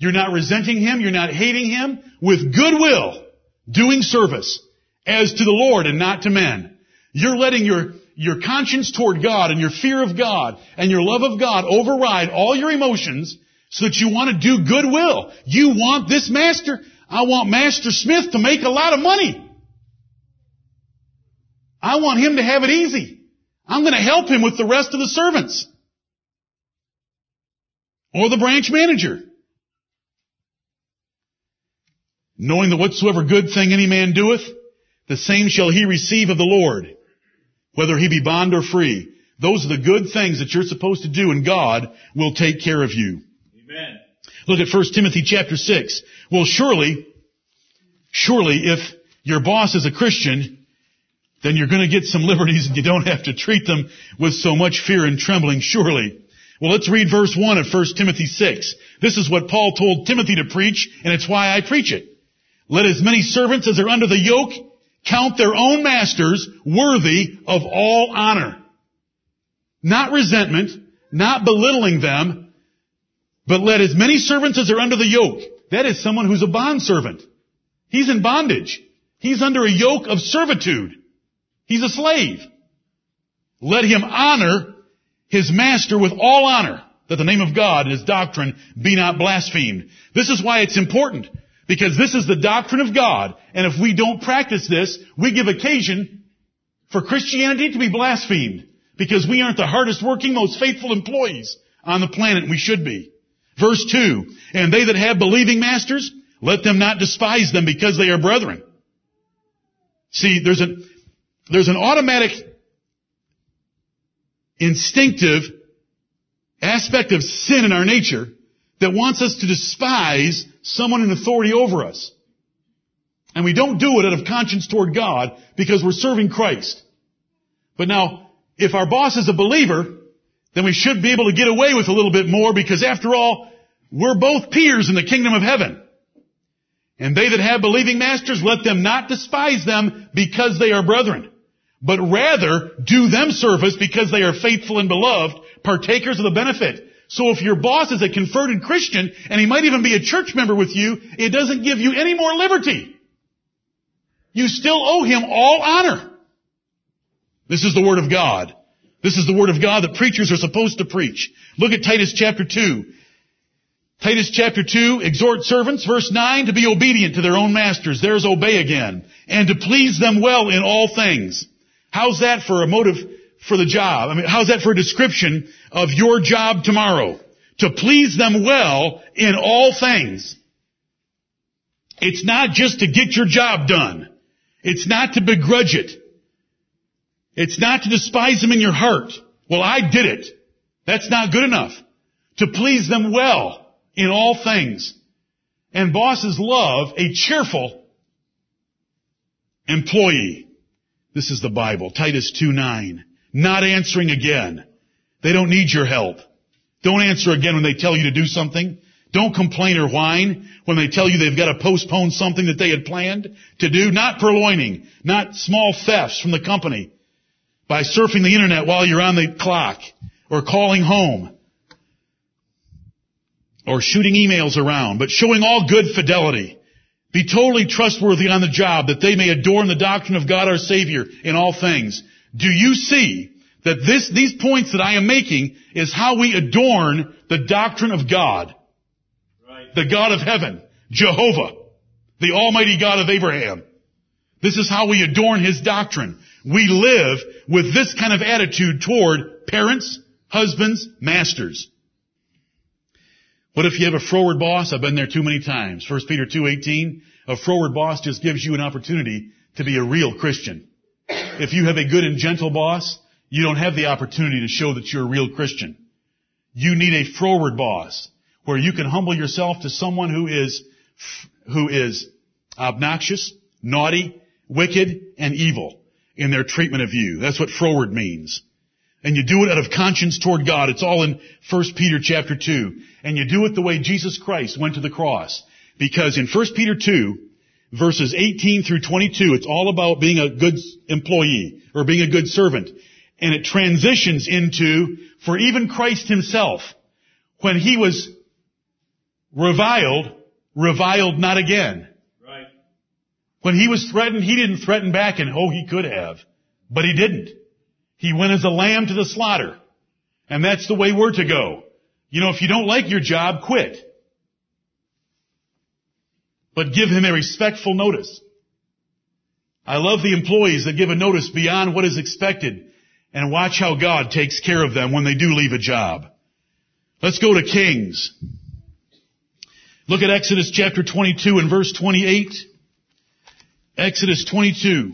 Speaker 1: You're not resenting him. You're not hating him. With goodwill, doing service as to the Lord and not to men. You're letting your, your conscience toward God and your fear of God and your love of God override all your emotions so that you want to do goodwill. You want this master. I want Master Smith to make a lot of money. I want him to have it easy. I'm going to help him with the rest of the servants. Or the branch manager. Knowing that whatsoever good thing any man doeth, the same shall he receive of the Lord, whether he be bond or free. Those are the good things that you're supposed to do and God will take care of you.
Speaker 2: Amen.
Speaker 1: Look at 1 Timothy chapter 6. Well, surely, surely if your boss is a Christian, then you're going to get some liberties and you don't have to treat them with so much fear and trembling, surely. Well, let's read verse 1 of 1 Timothy 6. This is what Paul told Timothy to preach, and it's why I preach it. Let as many servants as are under the yoke count their own masters worthy of all honor. Not resentment, not belittling them, but let as many servants as are under the yoke. That is someone who's a bond servant. He's in bondage. He's under a yoke of servitude. He's a slave. Let him honor his master with all honor, that the name of God and his doctrine be not blasphemed. This is why it's important. Because this is the doctrine of God, and if we don't practice this, we give occasion for Christianity to be blasphemed. Because we aren't the hardest working, most faithful employees on the planet, we should be. Verse 2, And they that have believing masters, let them not despise them because they are brethren. See, there's an, there's an automatic, instinctive aspect of sin in our nature that wants us to despise someone in authority over us. And we don't do it out of conscience toward God because we're serving Christ. But now, if our boss is a believer, then we should be able to get away with a little bit more because after all, we're both peers in the kingdom of heaven. And they that have believing masters, let them not despise them because they are brethren, but rather do them service because they are faithful and beloved, partakers of the benefit. So if your boss is a converted Christian, and he might even be a church member with you, it doesn't give you any more liberty. You still owe him all honor. This is the Word of God. This is the Word of God that preachers are supposed to preach. Look at Titus chapter 2. Titus chapter 2, exhort servants, verse 9, to be obedient to their own masters. There's obey again. And to please them well in all things. How's that for a motive for the job? I mean, how's that for a description of your job tomorrow? To please them well in all things. It's not just to get your job done. It's not to begrudge it. It's not to despise them in your heart. Well, I did it. That's not good enough. To please them well in all things. And bosses love a cheerful employee. This is the Bible. Titus 2 9. Not answering again. They don't need your help. Don't answer again when they tell you to do something. Don't complain or whine when they tell you they've got to postpone something that they had planned to do. Not purloining. Not small thefts from the company. By surfing the internet while you're on the clock. Or calling home. Or shooting emails around. But showing all good fidelity. Be totally trustworthy on the job that they may adorn the doctrine of God our Savior in all things. Do you see that this, these points that I am making is how we adorn the doctrine of God?
Speaker 2: Right.
Speaker 1: The God of heaven, Jehovah, the Almighty God of Abraham. This is how we adorn His doctrine. We live with this kind of attitude toward parents, husbands, masters. What if you have a froward boss? I've been there too many times. 1 Peter 2.18, a froward boss just gives you an opportunity to be a real Christian. If you have a good and gentle boss, you don't have the opportunity to show that you're a real Christian. You need a froward boss where you can humble yourself to someone who is, who is obnoxious, naughty, wicked, and evil in their treatment of you. That's what froward means. And you do it out of conscience toward God. It's all in 1 Peter chapter 2. And you do it the way Jesus Christ went to the cross. Because in 1 Peter 2, verses 18 through 22, it's all about being a good employee or being a good servant. And it transitions into, for even Christ himself, when he was reviled, reviled not again.
Speaker 2: Right.
Speaker 1: When he was threatened, he didn't threaten back and oh, he could have. But he didn't. He went as a lamb to the slaughter. And that's the way we're to go. You know, if you don't like your job, quit. But give him a respectful notice. I love the employees that give a notice beyond what is expected and watch how God takes care of them when they do leave a job. Let's go to Kings. Look at Exodus chapter 22 and verse 28. Exodus 22.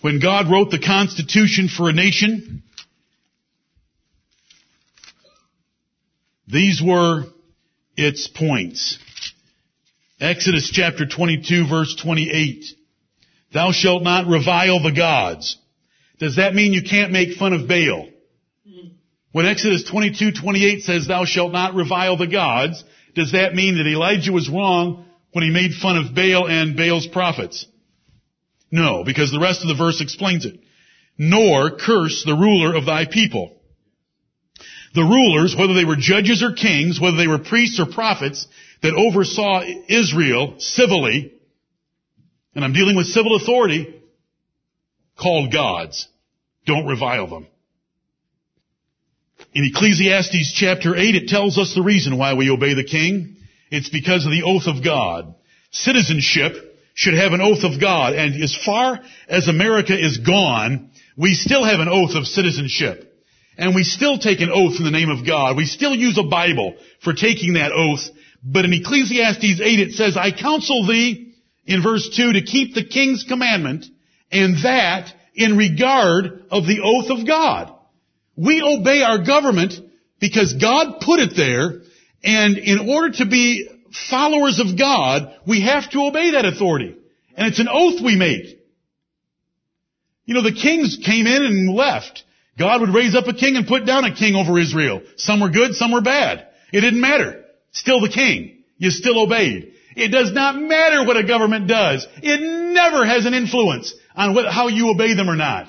Speaker 1: When God wrote the Constitution for a nation, these were its points. Exodus chapter 22 verse 28. Thou shalt not revile the gods. Does that mean you can't make fun of Baal? When Exodus 22, 28 says, thou shalt not revile the gods, does that mean that Elijah was wrong when he made fun of Baal and Baal's prophets? No, because the rest of the verse explains it. Nor curse the ruler of thy people. The rulers, whether they were judges or kings, whether they were priests or prophets, that oversaw Israel civilly, and I'm dealing with civil authority, called gods. Don't revile them. In Ecclesiastes chapter 8, it tells us the reason why we obey the king. It's because of the oath of God. Citizenship should have an oath of God. And as far as America is gone, we still have an oath of citizenship. And we still take an oath in the name of God. We still use a Bible for taking that oath. But in Ecclesiastes 8 it says, I counsel thee, in verse 2, to keep the king's commandment, and that in regard of the oath of God. We obey our government because God put it there, and in order to be followers of God, we have to obey that authority. And it's an oath we make. You know, the kings came in and left. God would raise up a king and put down a king over Israel. Some were good, some were bad. It didn't matter. Still the king. You still obeyed. It does not matter what a government does. It never has an influence on what, how you obey them or not.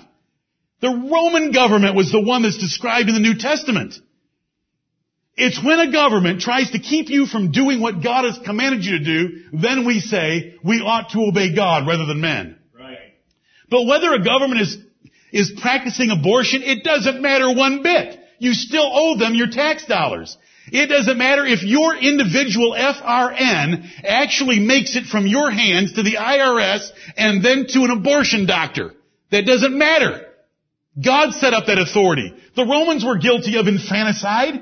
Speaker 1: The Roman government was the one that's described in the New Testament. It's when a government tries to keep you from doing what God has commanded you to do, then we say we ought to obey God rather than men.
Speaker 2: Right.
Speaker 1: But whether a government is, is practicing abortion, it doesn't matter one bit. You still owe them your tax dollars. It doesn't matter if your individual FRN actually makes it from your hands to the IRS and then to an abortion doctor. That doesn't matter. God set up that authority. The Romans were guilty of infanticide.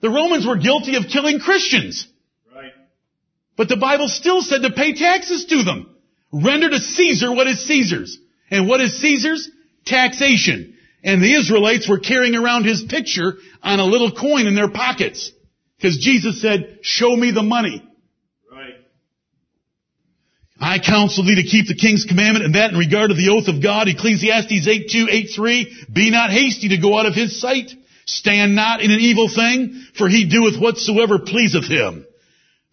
Speaker 1: The Romans were guilty of killing Christians.
Speaker 2: Right.
Speaker 1: But the Bible still said to pay taxes to them. Render to Caesar what is Caesar's. And what is Caesar's? Taxation. And the Israelites were carrying around his picture on a little coin in their pockets. Because Jesus said, show me the money.
Speaker 2: Right.
Speaker 1: I counsel thee to keep the king's commandment and that in regard to the oath of God, Ecclesiastes 8 2, 8 3, be not hasty to go out of his sight. Stand not in an evil thing, for he doeth whatsoever pleaseth him.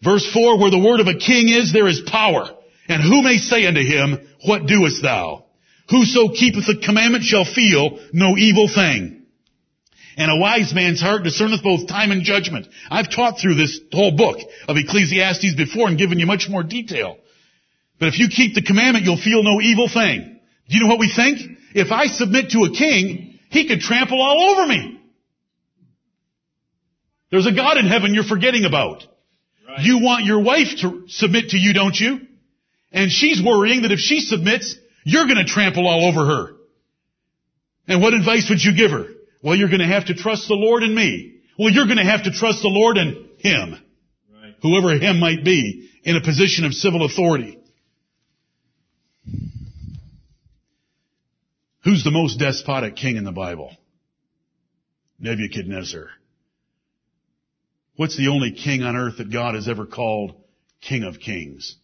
Speaker 1: Verse 4, where the word of a king is, there is power. And who may say unto him, what doest thou? Whoso keepeth the commandment shall feel no evil thing. And a wise man's heart discerneth both time and judgment. I've taught through this whole book of Ecclesiastes before and given you much more detail. But if you keep the commandment, you'll feel no evil thing. Do you know what we think? If I submit to a king, he could trample all over me. There's a God in heaven you're forgetting about.
Speaker 2: Right.
Speaker 1: You want your wife to submit to you, don't you? And she's worrying that if she submits, you're going to trample all over her. And what advice would you give her? Well, you're going to have to trust the Lord and me. Well, you're going to have to trust the Lord and him,
Speaker 2: Right.
Speaker 1: whoever him might be, in a position of civil authority. Who's the most despotic king in the Bible? Nebuchadnezzar. What's the only king on earth that God has ever called King of Kings?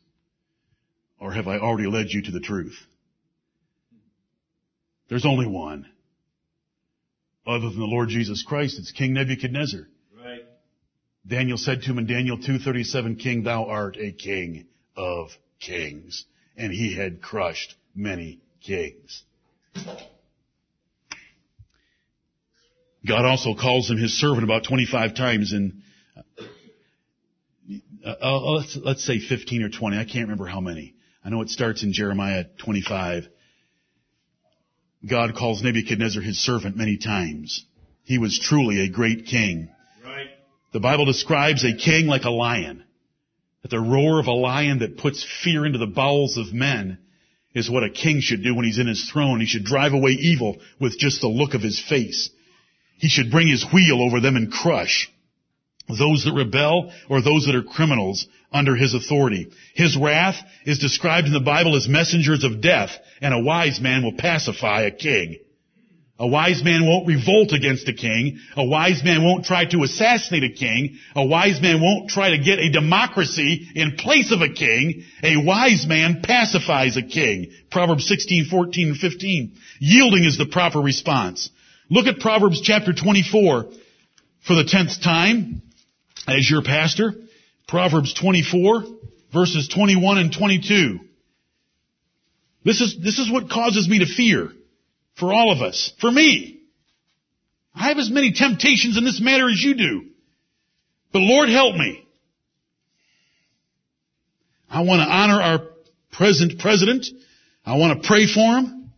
Speaker 1: Or have I already led you to the truth? There's only one. Other than the Lord Jesus Christ, it's King Nebuchadnezzar.
Speaker 2: Right.
Speaker 1: Daniel said to him in Daniel 2.37, King, thou art a king of kings. And he had crushed many kings. God also calls him his servant about 25 times in, uh, uh, let's, let's say 15 or 20. I can't remember how many. I know it starts in Jeremiah 25. God calls Nebuchadnezzar his servant many times. He was truly a great king.
Speaker 2: Right.
Speaker 1: The Bible describes a king like a lion. That the roar of a lion that puts fear into the bowels of men is what a king should do when he's in his throne. He should drive away evil with just the look of his face. He should bring his wheel over them and crush those that rebel or those that are criminals under his authority. His wrath is described in the Bible as messengers of death, and a wise man will pacify a king. A wise man won't revolt against a king. A wise man won't try to assassinate a king. A wise man won't try to get a democracy in place of a king. A wise man pacifies a king. Proverbs 16, 14, and 15. Yielding is the proper response. Look at Proverbs chapter 24 for the tenth time as your pastor. Proverbs 24 verses 21 and 22. This is, this is what causes me to fear for all of us. For me. I have as many temptations in this matter as you do. But Lord help me. I want to honor our present president. I want to pray for him.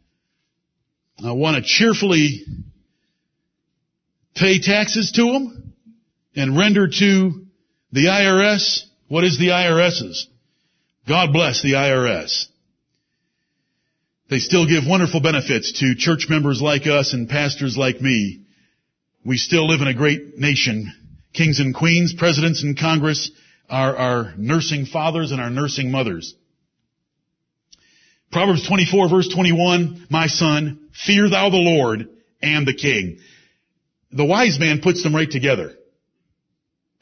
Speaker 1: I want to cheerfully pay taxes to him and render to the IRS. What is the IRS's? God bless the IRS. They still give wonderful benefits to church members like us and pastors like me. We still live in a great nation. Kings and queens, presidents and Congress are our nursing fathers and our nursing mothers. Proverbs 24 verse 21, my son, fear thou the Lord and the king. The wise man puts them right together.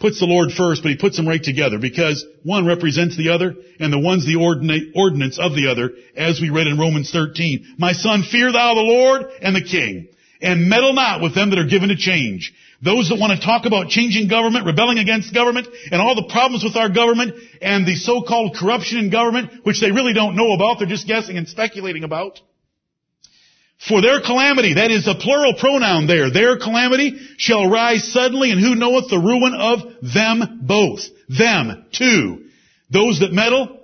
Speaker 1: Puts the Lord first, but he puts them right together because one represents the other and the one's the ordina- ordinance of the other as we read in Romans 13. My son, fear thou the Lord and the king and meddle not with them that are given to change. Those that want to talk about changing government, rebelling against government, and all the problems with our government, and the so-called corruption in government, which they really don't know about, they're just guessing and speculating about. For their calamity, that is a plural pronoun there, their calamity shall rise suddenly, and who knoweth the ruin of them both? Them, too. Those that meddle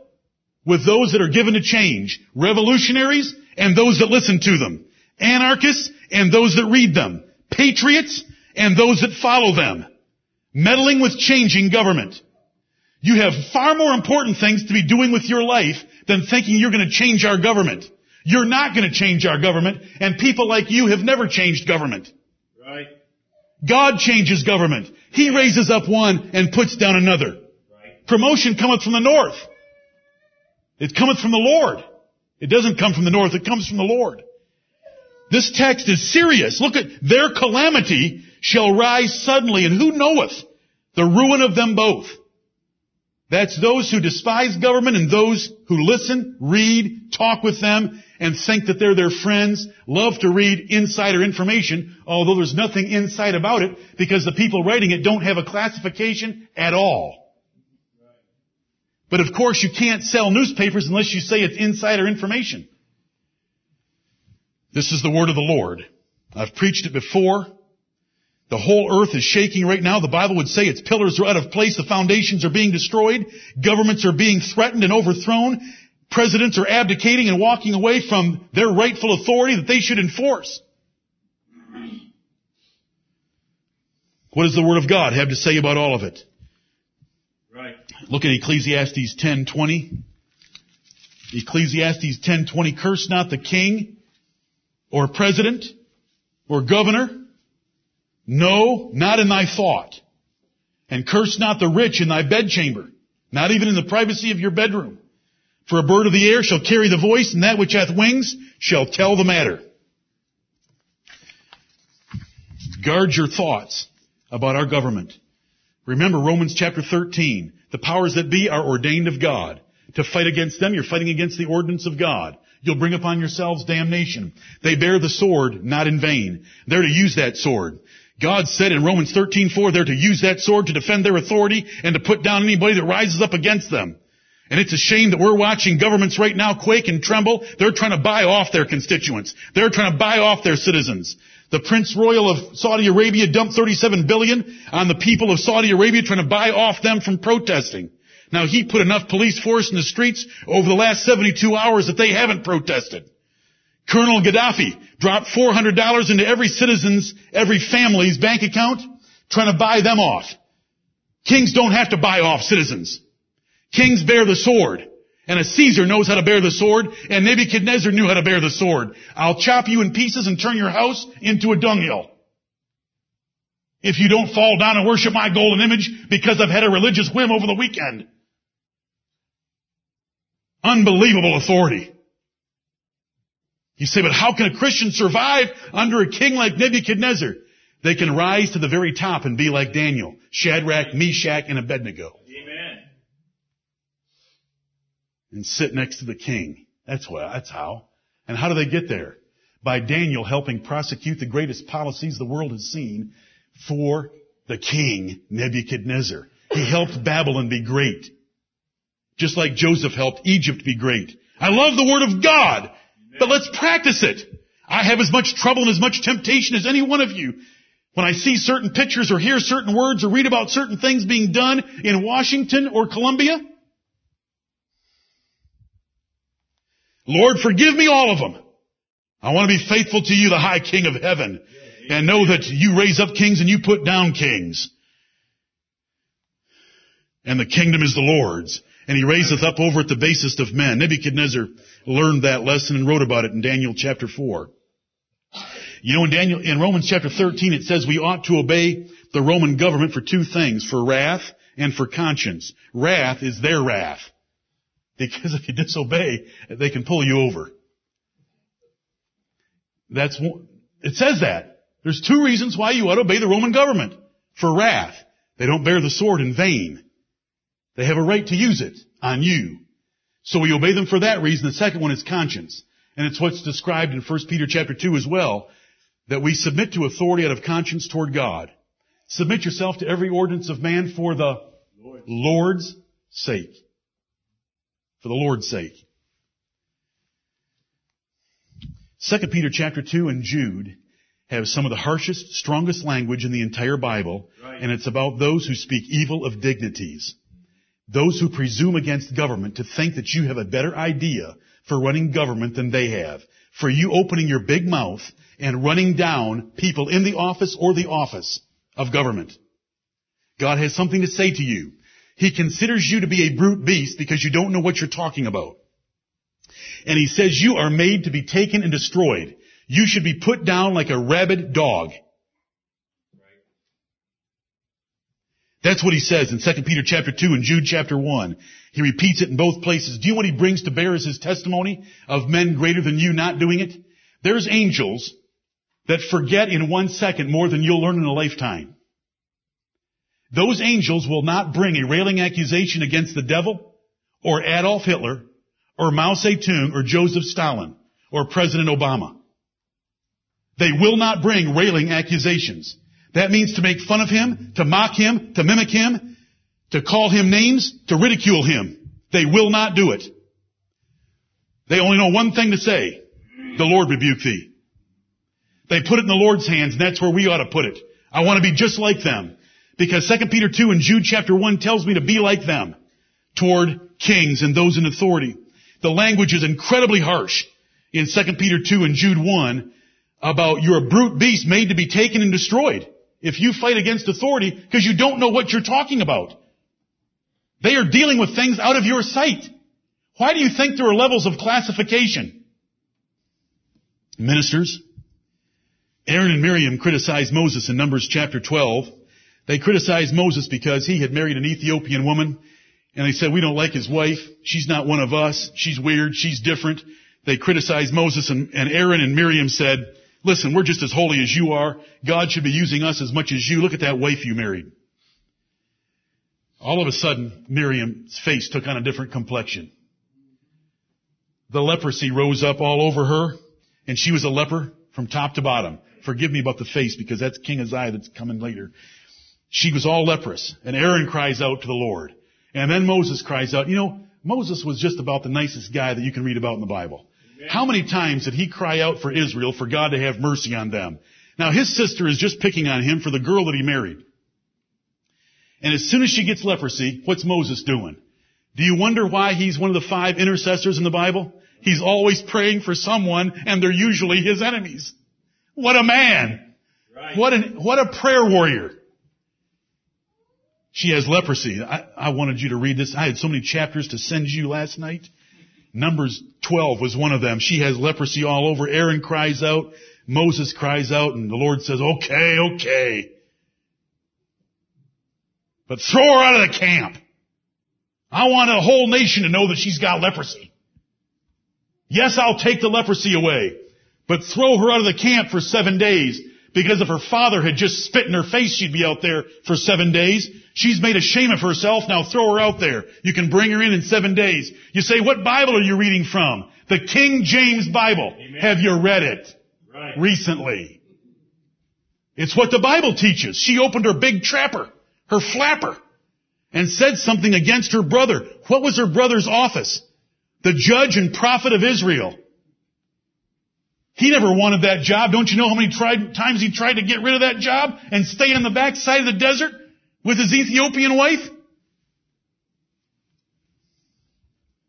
Speaker 1: with those that are given to change. Revolutionaries and those that listen to them. Anarchists and those that read them. Patriots and those that follow them. meddling with changing government. You have far more important things to be doing with your life than thinking you're going to change our government. You're not going to change our government, and people like you have never changed government.
Speaker 2: Right.
Speaker 1: God changes government. He raises up one and puts down another.
Speaker 2: Right.
Speaker 1: Promotion cometh from the north. It cometh from the Lord. It doesn't come from the north, it comes from the Lord. This text is serious. Look at their calamity shall rise suddenly, and who knoweth the ruin of them both? That's those who despise government and those who listen, read, talk with them, and think that they're their friends, love to read insider information, although there's nothing inside about it because the people writing it don't have a classification at all. But of course you can't sell newspapers unless you say it's insider information. This is the word of the Lord. I've preached it before. The whole earth is shaking right now. The Bible would say its pillars are out of place. The foundations are being destroyed. Governments are being threatened and overthrown. Presidents are abdicating and walking away from their rightful authority that they should enforce. What does the Word of God have to say about all of it?
Speaker 2: Right.
Speaker 1: Look at Ecclesiastes 10:20. Ecclesiastes 10:20 curse not the king or president or governor no, not in thy thought. And curse not the rich in thy bedchamber, not even in the privacy of your bedroom. For a bird of the air shall carry the voice, and that which hath wings shall tell the matter. Guard your thoughts about our government. Remember Romans chapter 13. The powers that be are ordained of God. To fight against them, you're fighting against the ordinance of God. You'll bring upon yourselves damnation. They bear the sword, not in vain. They're to use that sword. God said in Romans 13:4 they're to use that sword to defend their authority and to put down anybody that rises up against them. And it's a shame that we're watching governments right now quake and tremble. They're trying to buy off their constituents. They're trying to buy off their citizens. The Prince Royal of Saudi Arabia dumped 37 billion on the people of Saudi Arabia trying to buy off them from protesting. Now he put enough police force in the streets over the last 72 hours that they haven't protested. Colonel Gaddafi dropped $400 into every citizen's, every family's bank account, trying to buy them off. Kings don't have to buy off citizens. Kings bear the sword. And a Caesar knows how to bear the sword, and Nebuchadnezzar knew how to bear the sword. I'll chop you in pieces and turn your house into a dunghill. If you don't fall down and worship my golden image because I've had a religious whim over the weekend. Unbelievable authority. You say, but how can a Christian survive under a king like Nebuchadnezzar? They can rise to the very top and be like Daniel, Shadrach, Meshach, and Abednego.
Speaker 2: Amen.
Speaker 1: And sit next to the king. That's what, that's how. And how do they get there? By Daniel helping prosecute the greatest policies the world has seen for the king, Nebuchadnezzar. He helped Babylon be great. Just like Joseph helped Egypt be great. I love the word of God. But let's practice it. I have as much trouble and as much temptation as any one of you. When I see certain pictures or hear certain words or read about certain things being done in Washington or Columbia, Lord, forgive me all of them. I want to be faithful to you, the high king of heaven, and know that you raise up kings and you put down kings. And the kingdom is the Lord's and he raiseth up over it the basest of men. Nebuchadnezzar learned that lesson and wrote about it in Daniel chapter 4. You know, in Daniel, in Romans chapter 13, it says we ought to obey the Roman government for two things, for wrath and for conscience. Wrath is their wrath. Because if you disobey, they can pull you over. That's, it says that. There's two reasons why you ought to obey the Roman government. For wrath. They don't bear the sword in vain. They have a right to use it on you. So we obey them for that reason. The second one is conscience. And it's what's described in 1 Peter chapter 2 as well, that we submit to authority out of conscience toward God. Submit yourself to every ordinance of man for the Lord. Lord's sake. For the Lord's sake. 2 Peter chapter 2 and Jude have some of the harshest, strongest language in the entire Bible,
Speaker 2: Right.
Speaker 1: and it's about those who speak evil of dignities. Those who presume against government to think that you have a better idea for running government than they have. For you opening your big mouth and running down people in the office or the office of government. God has something to say to you. He considers you to be a brute beast because you don't know what you're talking about. And he says you are made to be taken and destroyed. You should be put down like a rabid dog. That's what he says in 2 Peter chapter 2 and Jude chapter 1. He repeats it in both places. Do you know what he brings to bear as his testimony of men greater than you not doing it? There's angels that forget in one second more than you'll learn in a lifetime. Those angels will not bring a railing accusation against the devil or Adolf Hitler or Mao Zedong or Joseph Stalin or President Obama. They will not bring railing accusations. That means to make fun of him, to mock him, to mimic him, to call him names, to ridicule him. They will not do it. They only know one thing to say. The Lord rebuke thee. They put it in the Lord's hands and that's where we ought to put it. I want to be just like them. Because 2 Peter 2 and Jude chapter 1 tells me to be like them toward kings and those in authority. The language is incredibly harsh in 2 Peter 2 and Jude 1 about you're a brute beast made to be taken and destroyed if you fight against authority because you don't know what you're talking about. They are dealing with things out of your sight. Why do you think there are levels of classification? Ministers. Aaron and Miriam criticized Moses in Numbers chapter 12. They criticized Moses because he had married an Ethiopian woman and they said, we don't like his wife. She's not one of us. She's weird. She's different. They criticized Moses and, and Aaron and Miriam said, listen, we're just as holy as you are. God should be using us as much as you. Look at that wife you married. All of a sudden, Miriam's face took on a different complexion. The leprosy rose up all over her, and she was a leper from top to bottom. Forgive me about the face because that's King Uzziah that's coming later. She was all leprous, and Aaron cries out to the Lord. And then Moses cries out, you know, Moses was just about the nicest guy that you can read about in the Bible. Amen. How many times did he cry out for Israel for God to have mercy on them? Now his sister is just picking on him for the girl that he married. And as soon as she gets leprosy, what's Moses doing? Do you wonder why he's one of the five intercessors in the Bible? He's always praying for someone and they're usually his enemies. What a man. Right. What an, what a prayer warrior. She has leprosy. I, I wanted you to read this. I had so many chapters to send you last night. Numbers 12 was one of them. She has leprosy all over. Aaron cries out. Moses cries out and the Lord says, okay, okay. But throw her out of the camp. I want a whole nation to know that she's got leprosy. Yes, I'll take the leprosy away, but throw her out of the camp for seven days because if her father had just spit in her face, she'd be out there for seven days. She's made a shame of herself. Now throw her out there. You can bring her in in seven days. You say, what Bible are you reading from? The King James Bible. Amen. Have you read it? Right. Recently. It's what the Bible teaches. She opened her big trapper, her flapper, and said something against her brother. What was her brother's office? The judge and prophet of Israel. He never wanted that job. Don't you know how many tried, times he tried to get rid of that job and stay on the backside of the desert with his Ethiopian wife?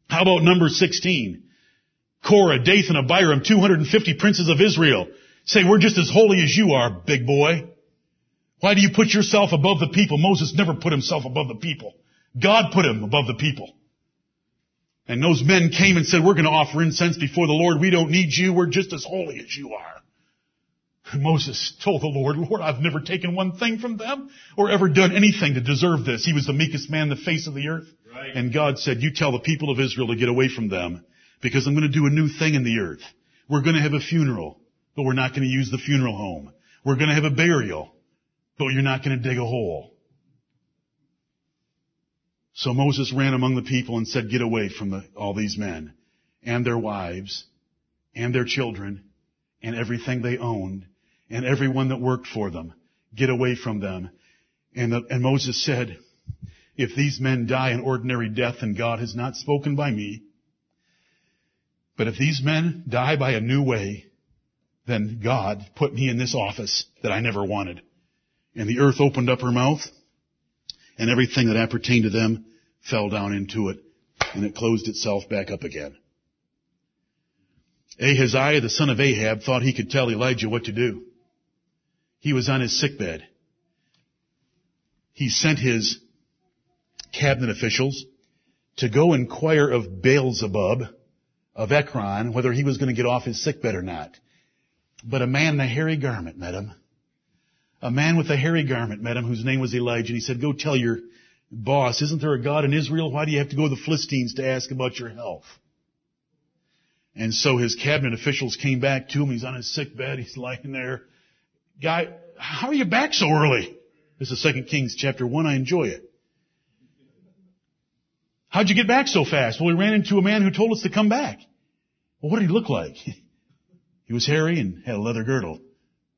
Speaker 1: How about number 16? Korah, Dathan, Abiram, 250 princes of Israel say, we're just as holy as you are, big boy. Why do you put yourself above the people? Moses never put himself above the people. God put him above the people. And those men came and said, we're going to offer incense before the Lord. We don't need you. We're just as holy as you are. And Moses told the Lord, Lord, I've never taken one thing from them or ever done anything to deserve this. He was the meekest man in the face of the earth. Right. And God said, you tell the people of Israel to get away from them because I'm going to do a new thing in the earth. We're going to have a funeral, but we're not going to use the funeral home. We're going to have a burial, but you're not going to dig a hole. So Moses ran among the people and said, get away from the, all these men and their wives and their children and everything they owned and everyone that worked for them. Get away from them. And, the, and Moses said, if these men die an ordinary death, and God has not spoken by me. But if these men die by a new way, then God put me in this office that I never wanted. And the earth opened up her mouth and everything that appertained to them fell down into it, and it closed itself back up again. Ahaziah, the son of Ahab, thought he could tell Elijah what to do. He was on his sickbed. he sent his cabinet officials to go inquire of Beelzebub of Ekron whether he was going to get off his sickbed or not. But a man in a hairy garment met him. A man with a hairy garment met him whose name was Elijah and he said, go tell your boss, isn't there a God in Israel? Why do you have to go to the Philistines to ask about your health? And so his cabinet officials came back to him. He's on his sick bed. He's lying there. Guy, how are you back so early? This is 2 Kings chapter 1. I enjoy it. How'd you get back so fast? Well, we ran into a man who told us to come back. Well, what did he look like? He was hairy and had a leather girdle.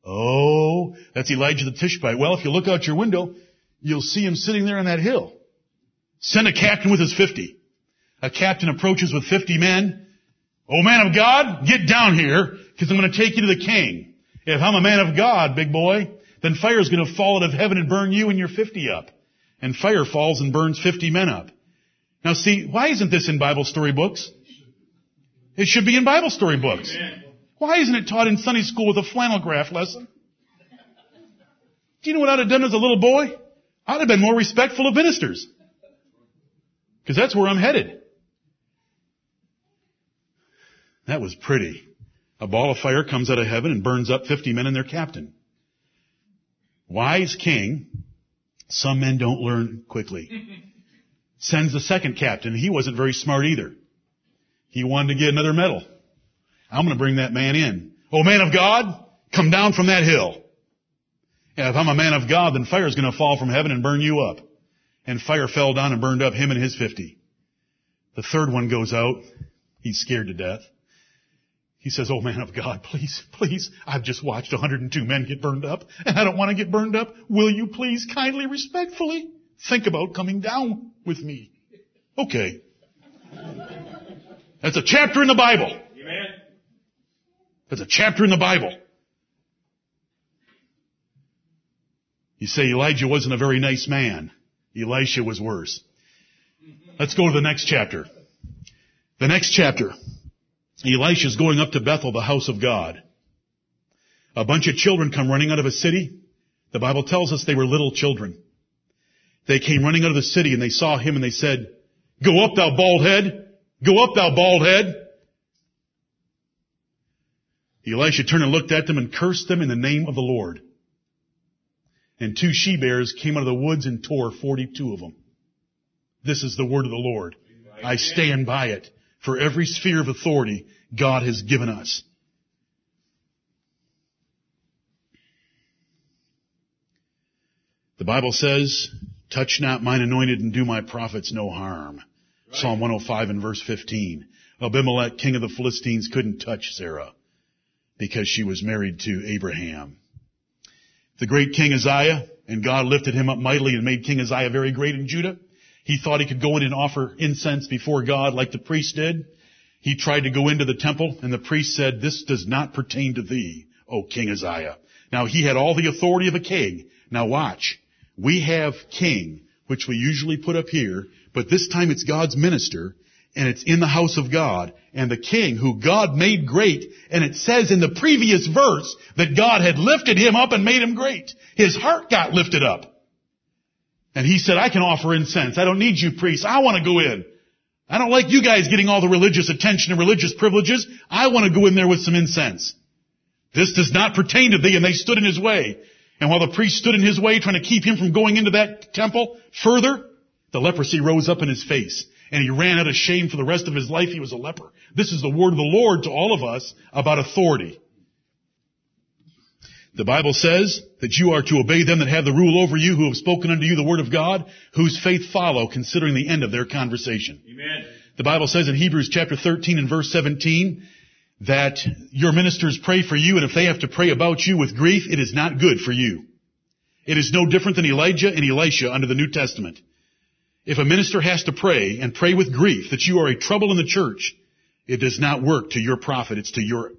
Speaker 1: Oh, that's Elijah the Tishbite. Well, if you look out your window, you'll see him sitting there on that hill. Send a captain with his 50. A captain approaches with 50 men. Oh man of God, get down here, because I'm going to take you to the king. If I'm a man of God, big boy, then fire's going to fall out of heaven and burn you and your 50 up. And fire falls and burns 50 men up. Now see, why isn't this in Bible story books? It should be in Bible story books. Why isn't it taught in Sunday school with a flannel graph lesson? Do you know what I'd have done as a little boy? I'd have been more respectful of ministers. Because that's where I'm headed. That was pretty. A ball of fire comes out of heaven and burns up 50 men and their captain. Wise king, some men don't learn quickly sends the second captain. He wasn't very smart either. He wanted to get another medal. I'm going to bring that man in. Oh, man of God, come down from that hill. And if I'm a man of God, then fire is going to fall from heaven and burn you up. And fire fell down and burned up him and his 50. The third one goes out. He's scared to death. He says, Oh man of God, please, please, I've just watched 102 men get burned up and I don't want to get burned up. Will you please kindly, respectfully think about coming down with me? Okay. That's a chapter in the Bible.
Speaker 2: Amen.
Speaker 1: That's a chapter in the Bible. You say Elijah wasn't a very nice man. Elisha was worse. Let's go to the next chapter. The next chapter. Elisha is going up to Bethel, the house of God. A bunch of children come running out of a city. The Bible tells us they were little children. They came running out of the city and they saw him and they said, Go up, thou bald head. Go up, thou bald head. Elisha turned and looked at them and cursed them in the name of the Lord. And two she bears came out of the woods and tore 42 of them. This is the word of the Lord. I stand by it for every sphere of authority God has given us. The Bible says, touch not mine anointed and do my prophets no harm. Right. Psalm 105 and verse 15. Abimelech, king of the Philistines, couldn't touch Sarah because she was married to Abraham. The great King Uzziah, and God lifted him up mightily and made King Uzziah very great in Judah. He thought he could go in and offer incense before God like the priest did. He tried to go into the temple and the priest said, this does not pertain to thee, O King Uzziah. Now he had all the authority of a king. Now watch. We have king, which we usually put up here, but this time it's God's minister and it's in the house of God and the king who God made great and it says in the previous verse that God had lifted him up and made him great. His heart got lifted up. And he said, I can offer incense. I don't need you priests. I want to go in. I don't like you guys getting all the religious attention and religious privileges. I want to go in there with some incense. This does not pertain to thee. And they stood in his way. And while the priest stood in his way trying to keep him from going into that temple further, the leprosy rose up in his face and he ran out of shame for the rest of his life. He was a leper. This is the word of the Lord to all of us about authority. The Bible says that you are to obey them that have the rule over you, who have spoken unto you the word of God, whose faith follow, considering the end of their conversation.
Speaker 2: Amen.
Speaker 1: The Bible says in Hebrews chapter 13 and verse 17 that your ministers pray for you, and if they have to pray about you with grief, it is not good for you. It is no different than Elijah and Elisha under the New Testament. If a minister has to pray and pray with grief that you are a trouble in the church, it does not work to your profit, it's to your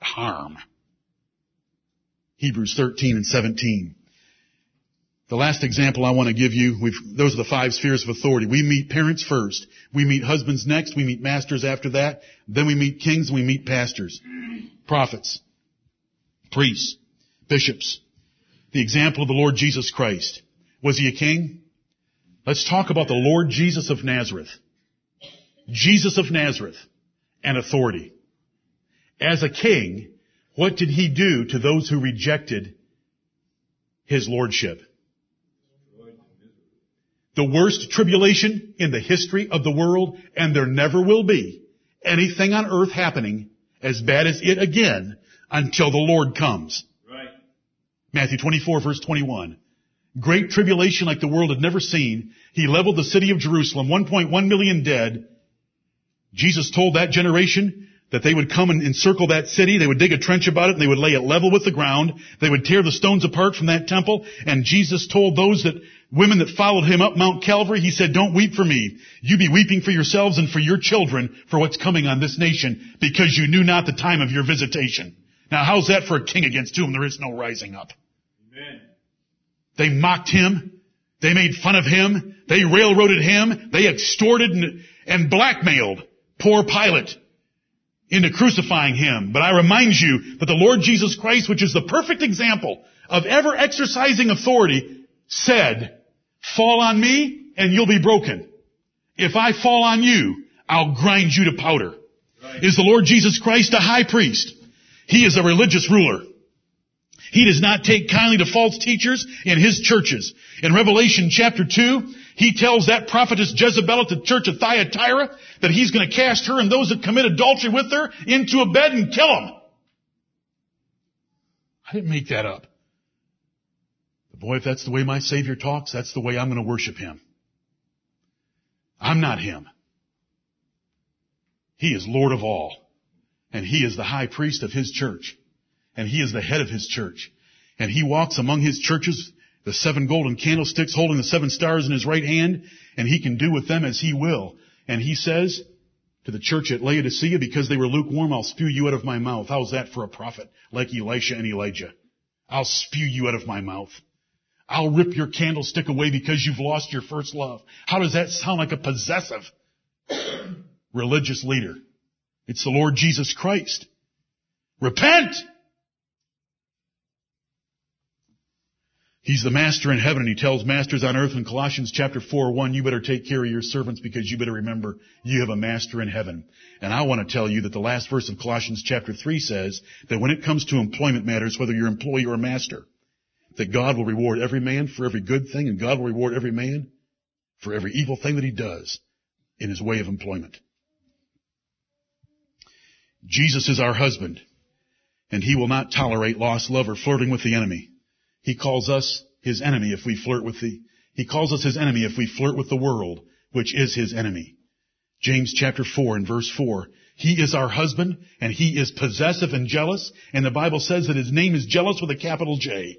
Speaker 1: harm. Hebrews 13 and 17. The last example I want to give you, those are the five spheres of authority. We meet parents first. We meet husbands next. We meet masters after that. Then we meet kings and we meet pastors, prophets, priests, bishops. The example of the Lord Jesus Christ. Was he a king? Let's talk about the Lord Jesus of Nazareth. Jesus of Nazareth and authority. As a king, what did he do to those who rejected his lordship? The worst tribulation in the history of the world, and there never will be anything on earth happening as bad as it again until the Lord comes.
Speaker 2: Right.
Speaker 1: Matthew 24 verse 21. Great tribulation like the world had never seen. He leveled the city of Jerusalem, 1.1 million dead. Jesus told that generation that they would come and encircle that city, they would dig a trench about it, and they would lay it level with the ground, they would tear the stones apart from that temple, and Jesus told those that, women that followed him up Mount Calvary, he said, don't weep for me. You be weeping for yourselves and for your children for what's coming on this nation, because you knew not the time of your visitation. Now how's that for a king against whom there is no rising up?
Speaker 2: Amen.
Speaker 1: They mocked him. They made fun of him. They railroaded him. They extorted and, and blackmailed poor Pilate into crucifying him. But I remind you that the Lord Jesus Christ, which is the perfect example of ever exercising authority, said, fall on me and you'll be broken. If I fall on you, I'll grind you to powder.
Speaker 2: Right.
Speaker 1: Is the Lord Jesus Christ a high priest? He is a religious ruler. He does not take kindly to false teachers in his churches. In Revelation chapter 2, he tells that prophetess Jezebel at the church of Thyatira that he's going to cast her and those that commit adultery with her into a bed and kill them. I didn't make that up. But boy, if that's the way my Savior talks, that's the way I'm going to worship Him. I'm not Him. He is Lord of all. And He is the high priest of His church. And He is the head of His church. And He walks among His churches, the seven golden candlesticks holding the seven stars in His right hand, and He can do with them as He will. And He says to the church at Laodicea, because they were lukewarm, I'll spew you out of my mouth. How's that for a prophet like Elisha and Elijah? I'll spew you out of my mouth. I'll rip your candlestick away because you've lost your first love. How does that sound like a possessive religious leader? It's the Lord Jesus Christ. Repent! He's the master in heaven and he tells masters on earth in Colossians chapter 4, 1, you better take care of your servants because you better remember you have a master in heaven. And I want to tell you that the last verse of Colossians chapter 3 says that when it comes to employment matters, whether you're employee or master, that God will reward every man for every good thing and God will reward every man for every evil thing that he does in his way of employment. Jesus is our husband and he will not tolerate lost love or flirting with the enemy. He calls us his enemy if we flirt with the, he calls us his enemy if we flirt with the world, which is his enemy. James chapter 4 and verse 4. He is our husband and he is possessive and jealous and the Bible says that his name is jealous with a capital J.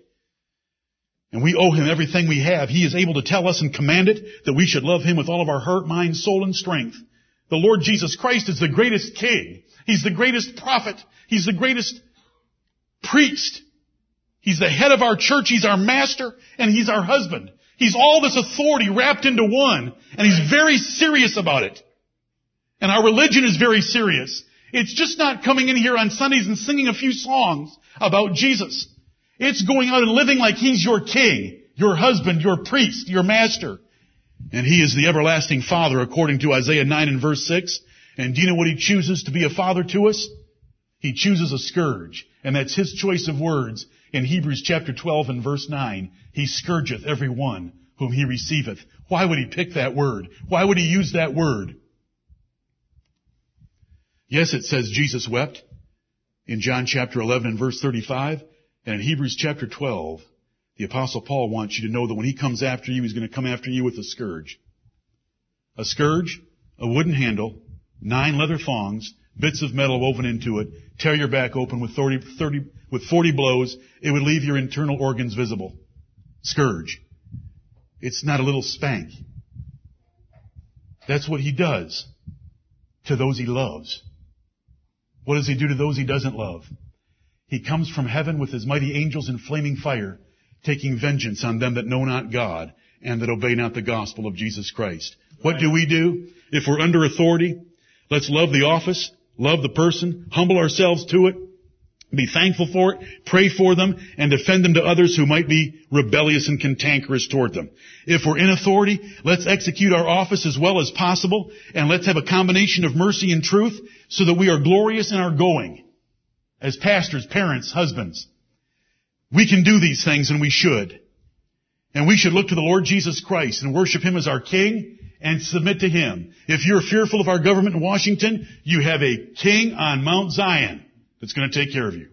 Speaker 1: And we owe him everything we have. He is able to tell us and command it that we should love him with all of our heart, mind, soul, and strength. The Lord Jesus Christ is the greatest king. He's the greatest prophet. He's the greatest priest. He's the head of our church. He's our master and he's our husband. He's all this authority wrapped into one and he's very serious about it. And our religion is very serious. It's just not coming in here on Sundays and singing a few songs about Jesus. It's going out and living like he's your king, your husband, your priest, your master. And he is the everlasting father according to Isaiah 9 and verse 6. And do you know what he chooses to be a father to us? He chooses a scourge. And that's his choice of words in Hebrews chapter 12 and verse 9, he scourgeth every one whom he receiveth. Why would he pick that word? Why would he use that word? Yes, it says Jesus wept in John chapter 11 and verse 35, and in Hebrews chapter 12, the apostle Paul wants you to know that when he comes after you, he's going to come after you with a scourge. A scourge, a wooden handle, nine leather thongs, bits of metal woven into it, tear your back open with 30, 30, with 40 blows, it would leave your internal organs visible. Scourge. It's not a little spank. That's what he does to those he loves. What does he do to those he doesn't love? He comes from heaven with his mighty angels in flaming fire, taking vengeance on them that know not God and that obey not the gospel of Jesus Christ. What do we do? If we're under authority, let's love the office, love the person, humble ourselves to it, Be thankful for it, pray for them, and defend them to others who might be rebellious and cantankerous toward them. If we're in authority, let's execute our office as well as possible, and let's have a combination of mercy and truth so that we are glorious in our going. As pastors, parents, husbands. We can do these things and we should. And we should look to the Lord Jesus Christ and worship Him as our King and submit to Him. If you're fearful of our government in Washington, you have a King on Mount Zion that's going to take care of you.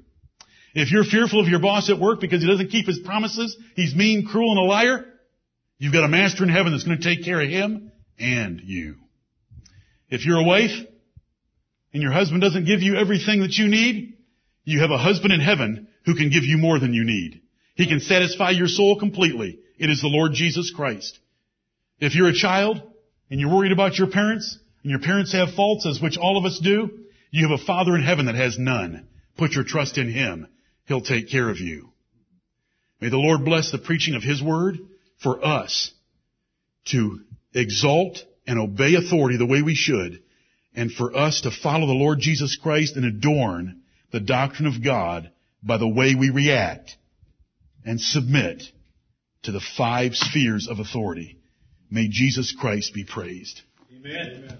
Speaker 1: If you're fearful of your boss at work because he doesn't keep his promises, he's mean, cruel, and a liar, you've got a master in heaven that's going to take care of him and you. If you're a wife and your husband doesn't give you everything that you need, you have a husband in heaven who can give you more than you need. He can satisfy your soul completely. It is the Lord Jesus Christ. If you're a child and you're worried about your parents and your parents have faults as which all of us do, you have a Father in heaven that has none. Put your trust in Him. He'll take care of you. May the Lord bless the preaching of His Word for us to exalt and obey authority the way we should, and for us to follow the Lord Jesus Christ and adorn the doctrine of God by the way we react and submit to the five spheres of authority. May Jesus Christ be praised.
Speaker 2: Amen.